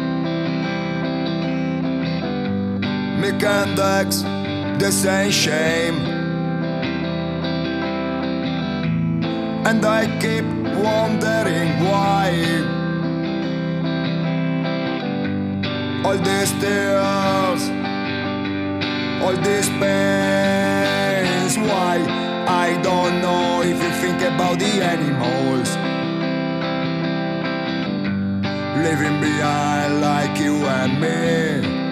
And Dex, the same shame. And I keep wondering why all these tears, all these pains. Why? I don't know if you think about the animals living behind like you and me.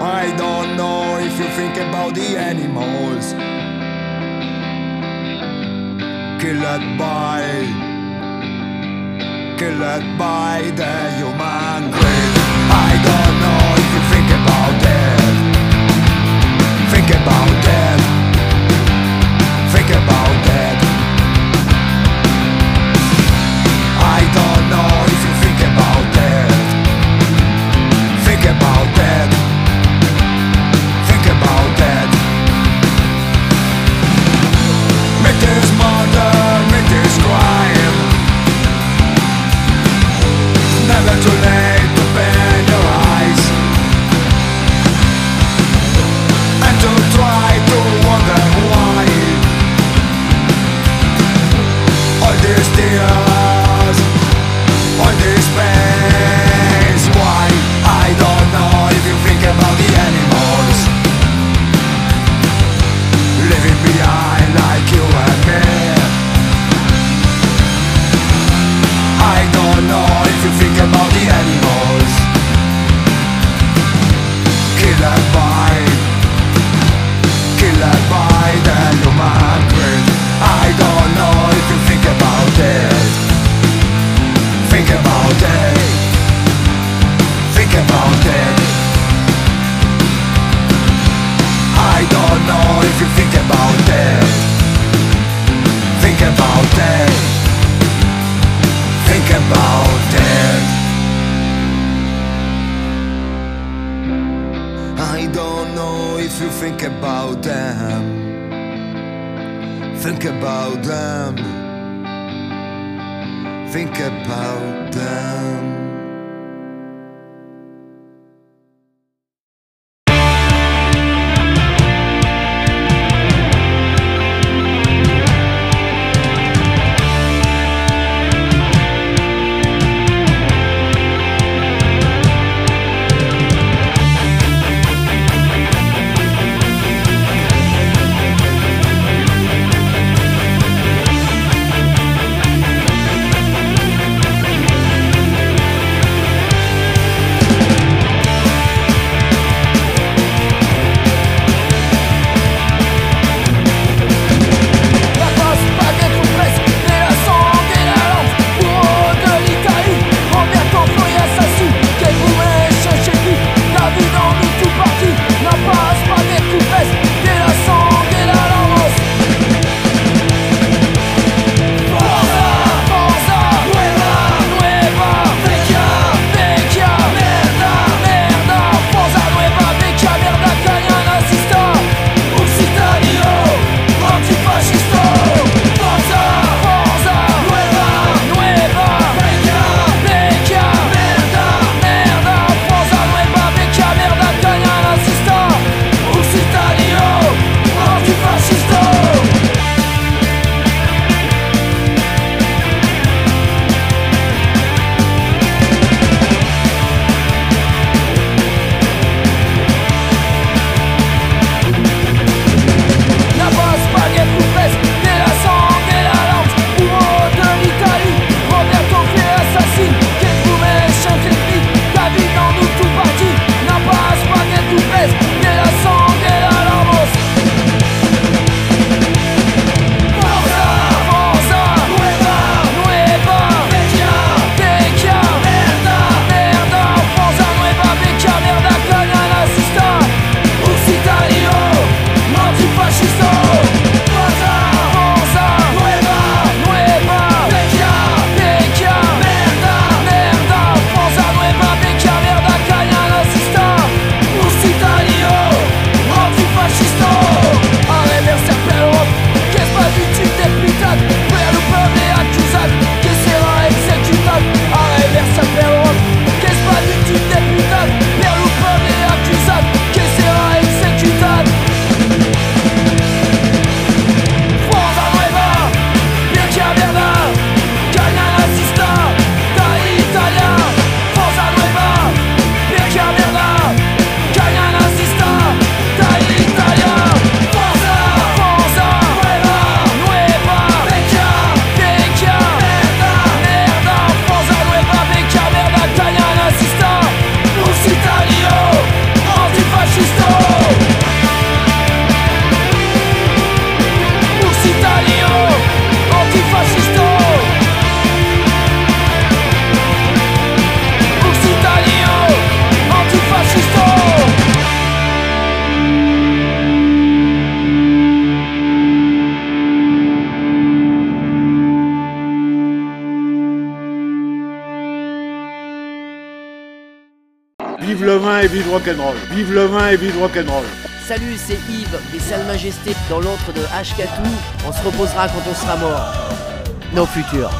I don't know if you think about the animals killed by killed by the human greed. I don't know if you think about it. Think about rock'n'roll. Vive le vin et vive rock'n'roll. Salut, c'est Yves des Salles Majestés dans l'antre de Hkatou. On se reposera quand on sera mort. Nos futurs.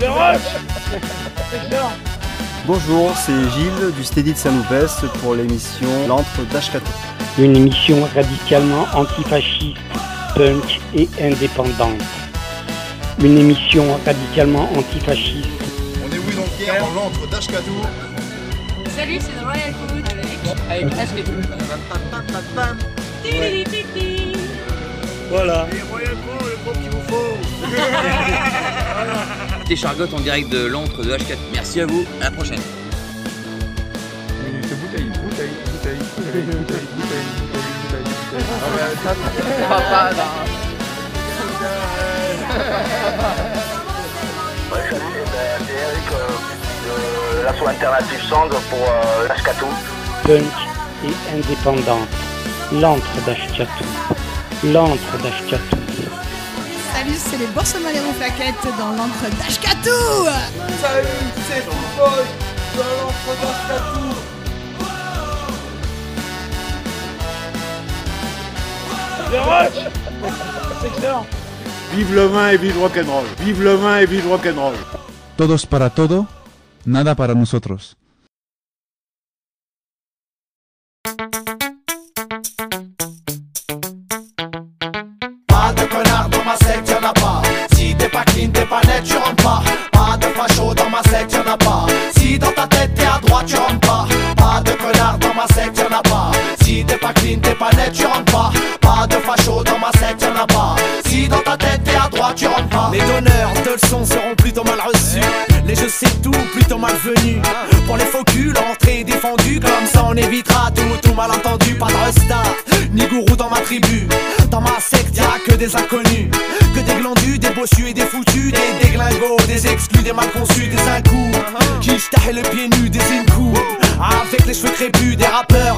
Le roche Bonjour, c'est Gilles du Steady de Saint-Loupès pour l'émission L'antre d'Ashkato. Une émission radicalement antifasciste, punk et indépendante. Une émission radicalement antifasciste. On est oui donc hier dans l'antre d'Ashkatou. Salut, c'est The Royal Avec. Voilà. Et Royal Food, le groupe qu'il vous faut. Des chargottes en direct de l'antre de H4. Merci à vous, à la prochaine. Minute bouteille, bouteille, bouteille, bouteille, bouteille, bouteille, bouteille. Ah ça, pas, là. Salut, eh ben, c'est Eric euh, de l'asso Alternative pour euh, l'Ashkatou. Punk et indépendante. L'antre d'Ashkatou. L'antre d'Ashkatou. Salut, c'est les Boursemaleros Plaquettes dans l'antre d'Ashkatou Salut, c'est Football dans l'entre d'Ashkatou. Le roche C'est excellent. Vive le vin et vive rock'n'roll. Vive le vin et vive rock'n'roll. Todos para todo, nada para nosotros. Dans ma secte, y'a que des inconnus. Que des glandus, des bossus et des foutus. Des déglingos, des exclus, des mal conçus, des incous. Qui et le pied nu, des incous. Avec les cheveux crépus, des rappeurs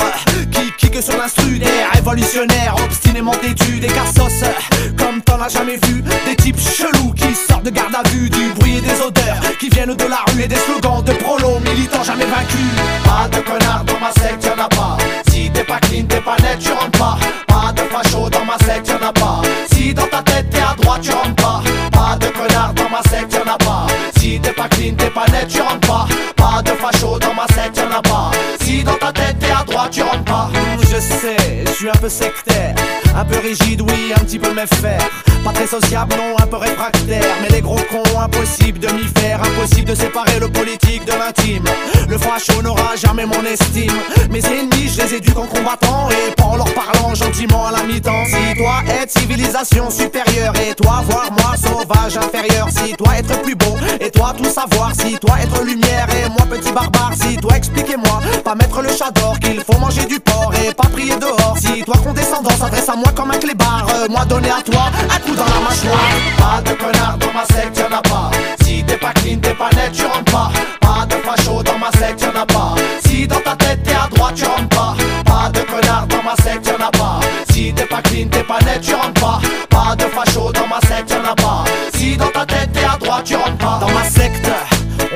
qui kickent sur l'instru, des révolutionnaires obstinément têtus, des cassos comme t'en as jamais vu, des types chelous qui sortent de garde à vue, du bruit et des odeurs qui viennent de la rue et des slogans de prolo militants jamais vaincus. Pas de connard dans ma secte, y'en a pas. Si t'es pas clean, t'es pas net, tu rentres pas. Pas net, tu rentres pas. Pas de facho dans ma secte, y'en a pas. Si dans ta tête t'es à droite, tu rentres pas. Je sais, je suis un peu sectaire, un peu rigide, oui, un petit peu faire Pas très sociable, non, un peu réfractaire. Mais les gros cons, impossible de m'y faire, impossible de séparer le politique de l'intime. Le facho n'aura jamais mon estime. Mes ennemis, je les éduque en combattant et en leur parlant gentiment à la mi-temps. Si toi être civilisation supérieure et toi voir moi sauvage inférieur. Si toi être plus beau et toi tout savoir. Si toi être lumière et moi petit barbare. Si toi expliquez-moi, pas mettre le chat d'or qu'il faut manger du porc et pas prier dehors. Si toi condescendant s'adresse à moi comme un clébard, euh, moi donner à toi un coup dans la mâchoire. Pas de connard dans ma secte, pas clean, t'es pas net, tu rentres pas. Pas de facho dans ma secte, y'en a pas. Si dans ta tête t'es à droite, tu rentres pas. Pas de connard dans ma secte, y'en a pas. Si t'es pas clean, t'es pas net, tu rentres pas. Pas de facho dans ma secte, y'en a pas. Si dans ta tête t'es à droite, tu rentres pas. Dans ma secte,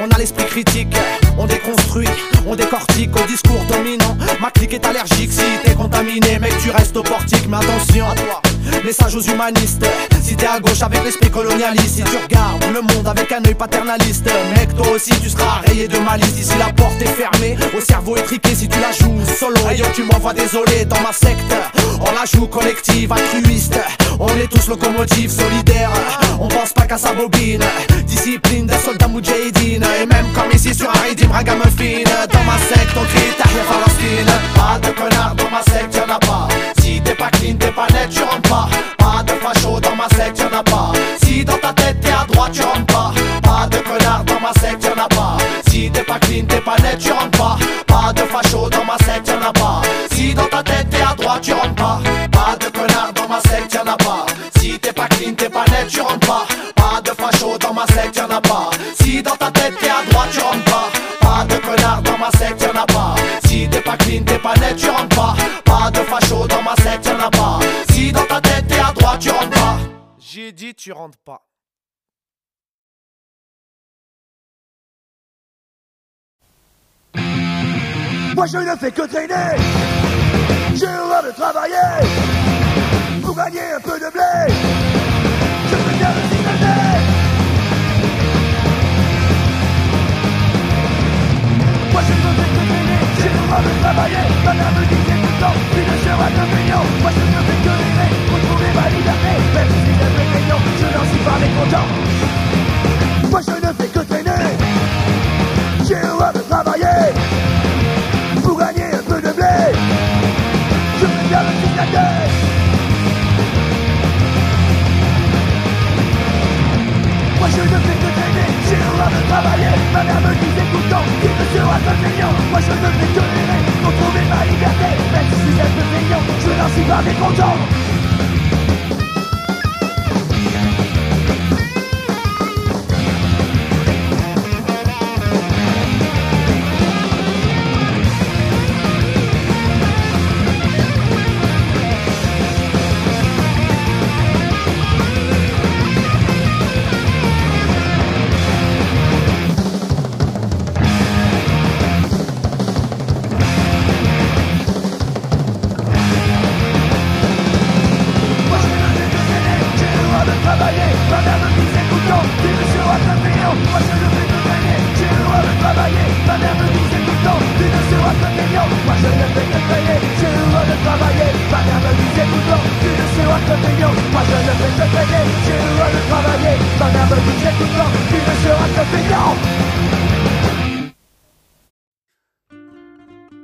on a l'esprit critique, on déconstruit, on décortique au discours dominant. Ma clique est allergique si t'es contaminé, mec, tu restes au portique, mais attention à toi. Message aux humanistes, si t'es à gauche avec l'esprit colonialiste, si tu regardes le monde avec un œil paternaliste, mec, toi aussi tu seras rayé de malice. Ici la porte est fermée, au cerveau étriqué si tu la joues solo. Et tu m'envoies désolé dans ma secte, on la joue collective, altruiste. On est tous locomotives, solidaires, on pense pas qu'à sa bobine. Discipline des soldats moudjahidines, et même comme ici sur rythme ragamuffin. Dans ma secte, on crie Tahrir Palestine. Pas de connard dans ma secte, y'en a pas. Pas clean, t'es pas net, tu rentres pas. Pas de facho dans ma secte, y'en a pas. Si dans ta tête t'es à droite, tu rentres pas. Pas de connard dans ma secte, y'en a pas. Si t'es pas clean, t'es pas net, tu rentres pas. Pas de facho dans ma secte, y'en a pas. Si dans ta tête t'es à droite, tu rentres pas. Pas de connard dans ma secte, y'en a pas. Si t'es pas clean, t'es pas net, tu rentres pas. Pas de facho dans ma secte, y'en a pas. Si dans ta tête t'es à droite, tu rentres pas. Pas de connard dans ma secte, y'en a pas. Si t'es pas clean, t'es pas net, tu rentres pas. Tu rentres pas. Moi je ne fais que traîner. J'ai horreur de travailler Pour gagner un peu de blé. Je préfère le signaler Moi je ne fais que traîner. J'ai horreur de travailler. Ma mère me disait tout le temps Tu ne seras qu'un feignant Moi je ne fais que rêver Pour trouver ma liberté Je n'en suis pas mécontent Moi je ne fais que traîner. J'ai horreur de travailler Pour gagner un peu de blé. Je préfère le signaler Moi je ne fais que traîner, j'ai horreur de travailler. Ma mère me le temps, tu ne seras qu'un feignant Moi je ne fais que rêver pour trouver ma liberté. Même si c'est un peu feignant, je n'en suis pas mécontent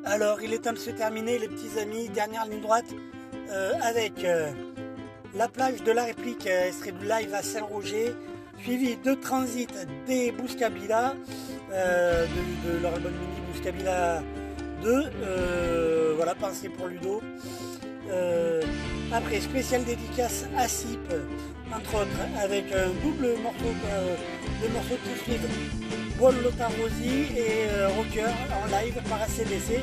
Alors, il est temps de se terminer, les petits amis. Dernière ligne droite euh, avec euh, la plage de la réplique euh, du live à Saint-Roger, suivi de Transit des Bouscabila, euh, de, de leur album mini Bouscabila 2. euh, voilà, pensez pour Ludo. Après, spécial dédicace à SIP, entre autres, avec un double morceau de, de morceaux suivent Paul Lotarosi et euh, Rocker en live par ACDC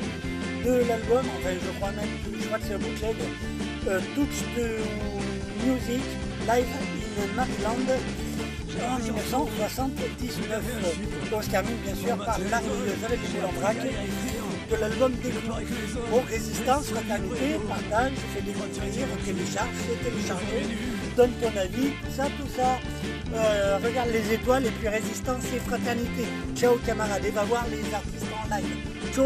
de l'album, enfin je crois même, je crois que c'est un bootleg, euh, Touch de Music Live in Maryland en 1979. On se termine bien sûr par l'arrivée avec les de l'album des Bon, résistance, fraternité, partage, fais découvrir, télécharge, télécharger, donne ton avis, ça, tout ça. Euh, regarde les étoiles et puis résistance et fraternité. Ciao camarades, et va voir les artistes en live. Ciao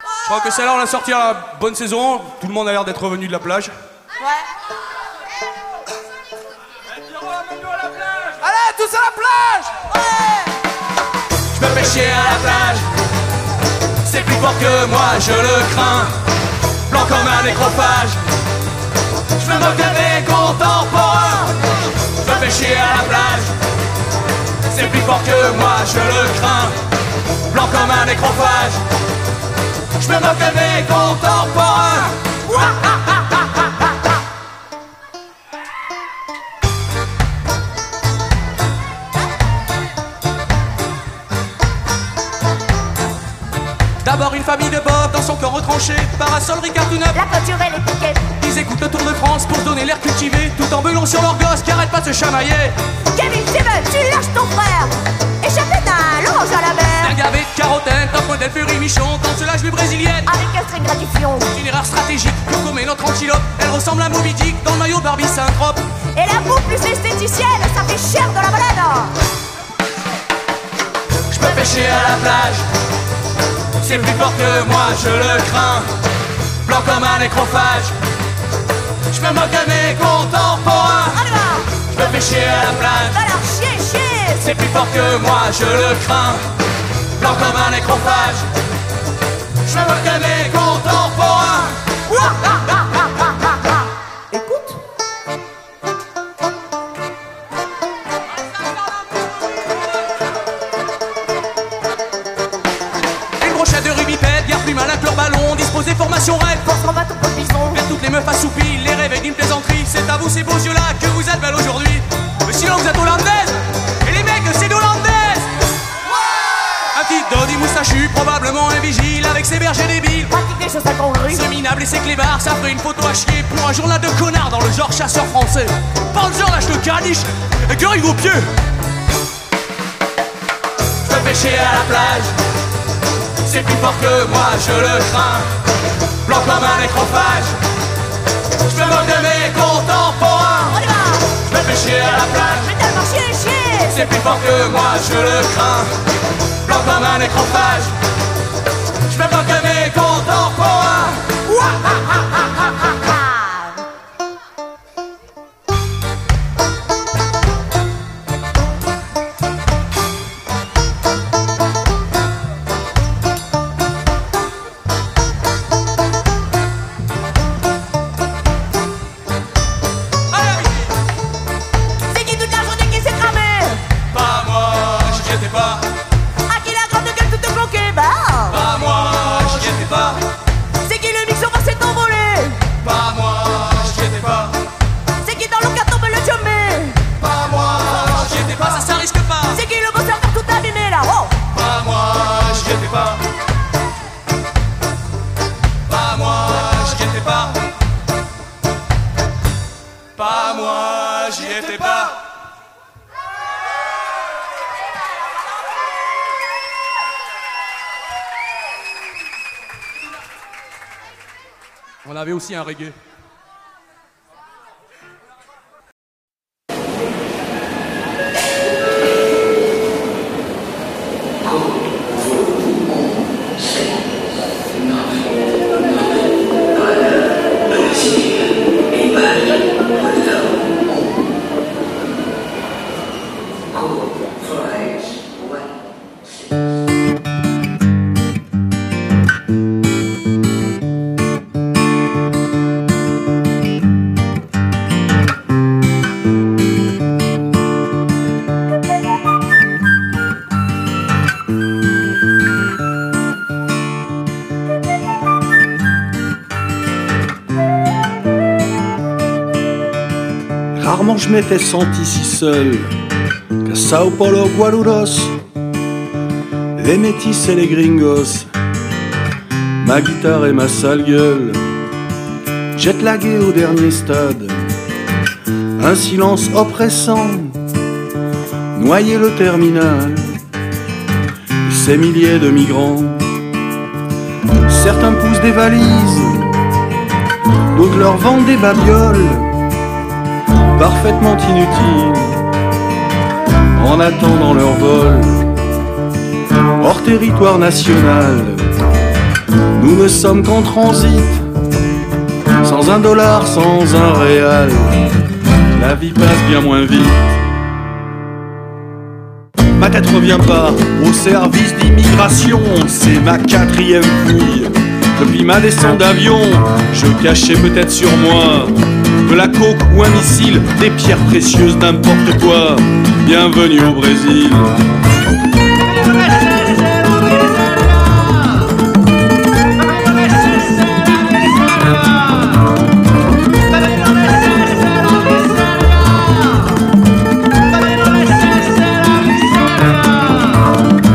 Je crois que celle-là, on l'a sorti à la bonne saison. Tout le monde a l'air d'être revenu de la plage. Allez, tous à la plage Je me fais chier à la plage. C'est plus fort que moi, je le crains. Blanc comme un nécrophage. Je me moque de mes contemporains. Je me chier à la plage. C'est plus fort que moi, je le crains. Blanc comme un nécrophage. Je me moque de mes contemporains. D'abord une famille de Parasol Ricard tout neuf. La clôture et l'étiquette. Ils écoutent le Tour de France pour donner l'air cultivé, tout en beulant sur leur gosse qui arrête pas de se chamailler. Kevin Steven, tu lâches ton frère. Échappé d'un l'orange à la mer. Un gavé de carotène, top modèle Fury Michon, dans ce lâche brésilienne. Avec un string gratifiant. C'est une erreur stratégique pour gommer notre antilope. Elle ressemble à Moby Dick dans le maillot Barbie Synthrope. Et la boue plus esthéticienne, ça fait cher de la balade. Je peux pêcher à la plage. C'est plus fort que moi, je le crains. Blanc comme un nécrophage. Je me moque de mes contemporains. Je peux pêcher à la plage. Chier, chier. C'est plus fort que moi, je le crains. Blanc comme un nécrophage. Je me moque de mes contemporains. Formation rêve. Force combat le bison. Toutes les meufs assoupies, les réveils d'une plaisanterie. C'est à vous ces beaux yeux-là que vous êtes belles aujourd'hui. Mais sinon vous êtes hollandaise, et les mecs c'est d'hollandaise. Un petit dodi moustachu, probablement un vigile avec ses bergers débiles. Pratique des choses à minable et ses clébards, ça ferait une photo à chier pour un journal de connards dans le genre chasseur français. Panzer lâche le caniche, et que vos pieux. Je me pêcher à la plage. C'est plus fort que moi, je le crains. Blanc comme un nécrophage. Je me moque de mes contemporains. Je vais pêcher à la plage. C'est plus fort que moi, je le crains. Blanc comme un nécrophage. Je me moque de mes contemporains. Ouah, avait aussi un reggae. Je m'étais senti si seul qu'à Sao Paulo, Guarulhos, les métis et les gringos, ma guitare et ma sale gueule, jet lagué au dernier stade, un silence oppressant, noyé le terminal, ces milliers de migrants, certains poussent des valises, d'autres leur vendent des babioles parfaitement inutiles en attendant leur vol hors territoire national. Nous ne sommes qu'en transit, sans un dollar, sans un réal. La vie passe bien moins vite. Ma tête revient pas au service d'immigration, c'est ma quatrième fouille. Depuis ma descente d'avion, je cachais peut-être sur moi de la coke ou un missile, des pierres précieuses, n'importe quoi. Bienvenue au Brésil.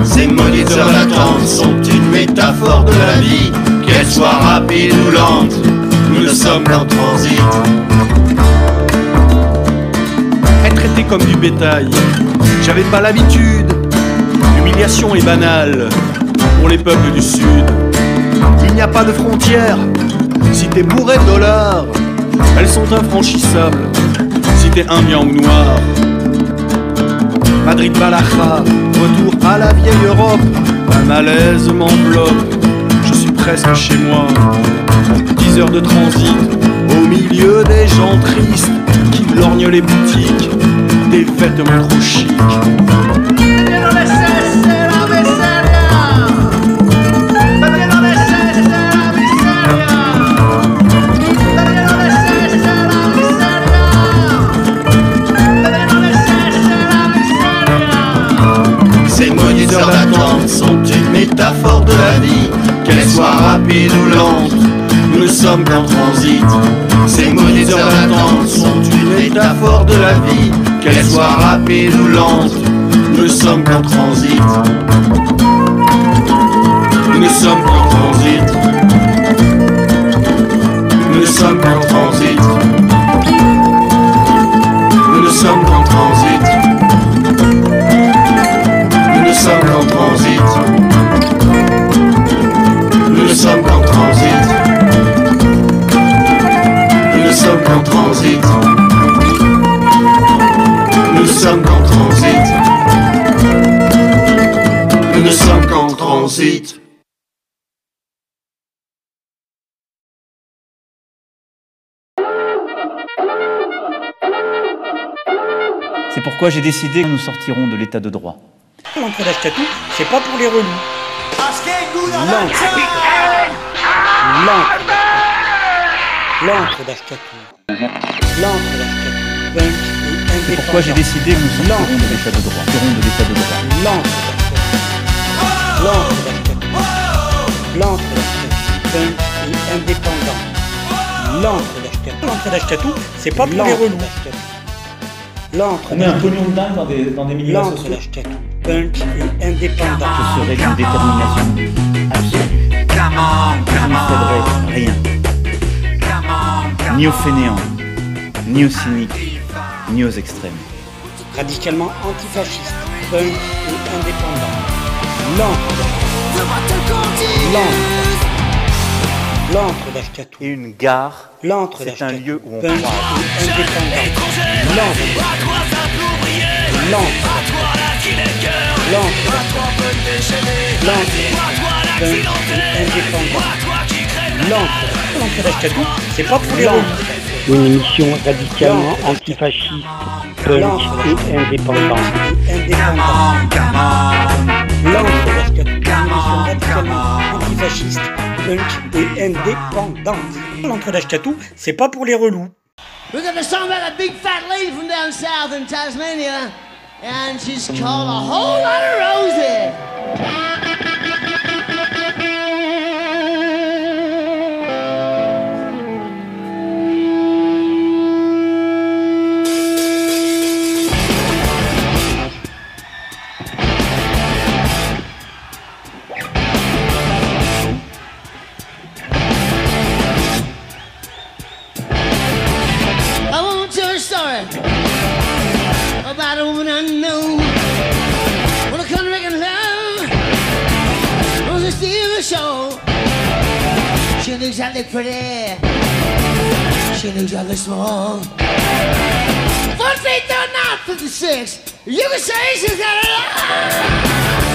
Ces maudites heures d'attente sont une métaphore de la vie, qu'elle soit rapide ou lente, nous sommes qu'en transit. Comme du bétail, j'avais pas l'habitude. L'humiliation est banale pour les peuples du Sud. Il n'y a pas de frontières. Si t'es bourré de dollars, elles sont infranchissables. Si t'es indien ou noir, Madrid Balaja, retour à la vieille Europe. Un malaise m'enveloppe, je suis presque chez moi. 10 heures de transit, au milieu des gens tristes qui lorgnent les boutiques, des vêtements trop chics. Ces maudites heures d'attente sont une métaphore de la vie, qu'elle soit rapide ou lente, nous sommes qu'en transit. Ces monies heures d'attente sont une métaphore de la vie, qu'elle soit rapide ou lente, nous sommes qu'en transit. Nous sommes qu'en transit. Nous sommes qu'en transit. Nous sommes qu'en transit. Nous sommes qu'en transit. Nous sommes qu'en transit. Nous sommes qu'en transit. Nous ne sommes qu'en transit. C'est pourquoi j'ai décidé que nous sortirons de l'état de droit. L'entrée d'Ashkatou, c'est pas pour les relous. L'encre. L'encre. L'encre d'Ashkatou. L'encre d'Ashkatou. Punk et C'est pourquoi j'ai décidé que nous de l'état de droit. De l'état de droit. L'encre d'Ashkatou. L'encre d'Ashkatou. L'encre d'Ashkatou. Punk et indépendant. L'encre d'Ashkatou. L'encre d'Ashkatou, c'est pas pour les relous. L'encre On met un pognon de dingue dans des, dans des milieux L'encre d'Ashkatou. Punk et indépendant. Ce serait d'une détermination absolue. Je ne céderai rien. Ni aux fainéants, ni aux cyniques, ni aux extrêmes. radicalement antifasciste, punk et indépendant. L'encre L'encre L'encre d'Ashkatou. Et une gare, L'encre c'est un lieu où on Punk croise. et indépendant. L'encre L'encre L'encre L'encre Punk et L'encre d'Ashkatou, c'est pas pour les relous. Une émission radicalement antifasciste, punk et indépendant. L'encre d'Ashkatou, une émission radicalement antifasciste, punk et indépendante. D'Ashkatou, c'est pas pour les relous. We got a song about a big fat lady from down south in Tasmania, and she's called a whole lot of Rosie. really pretty. She knew you this long. 14, 39, 56. You can say she's got a lot.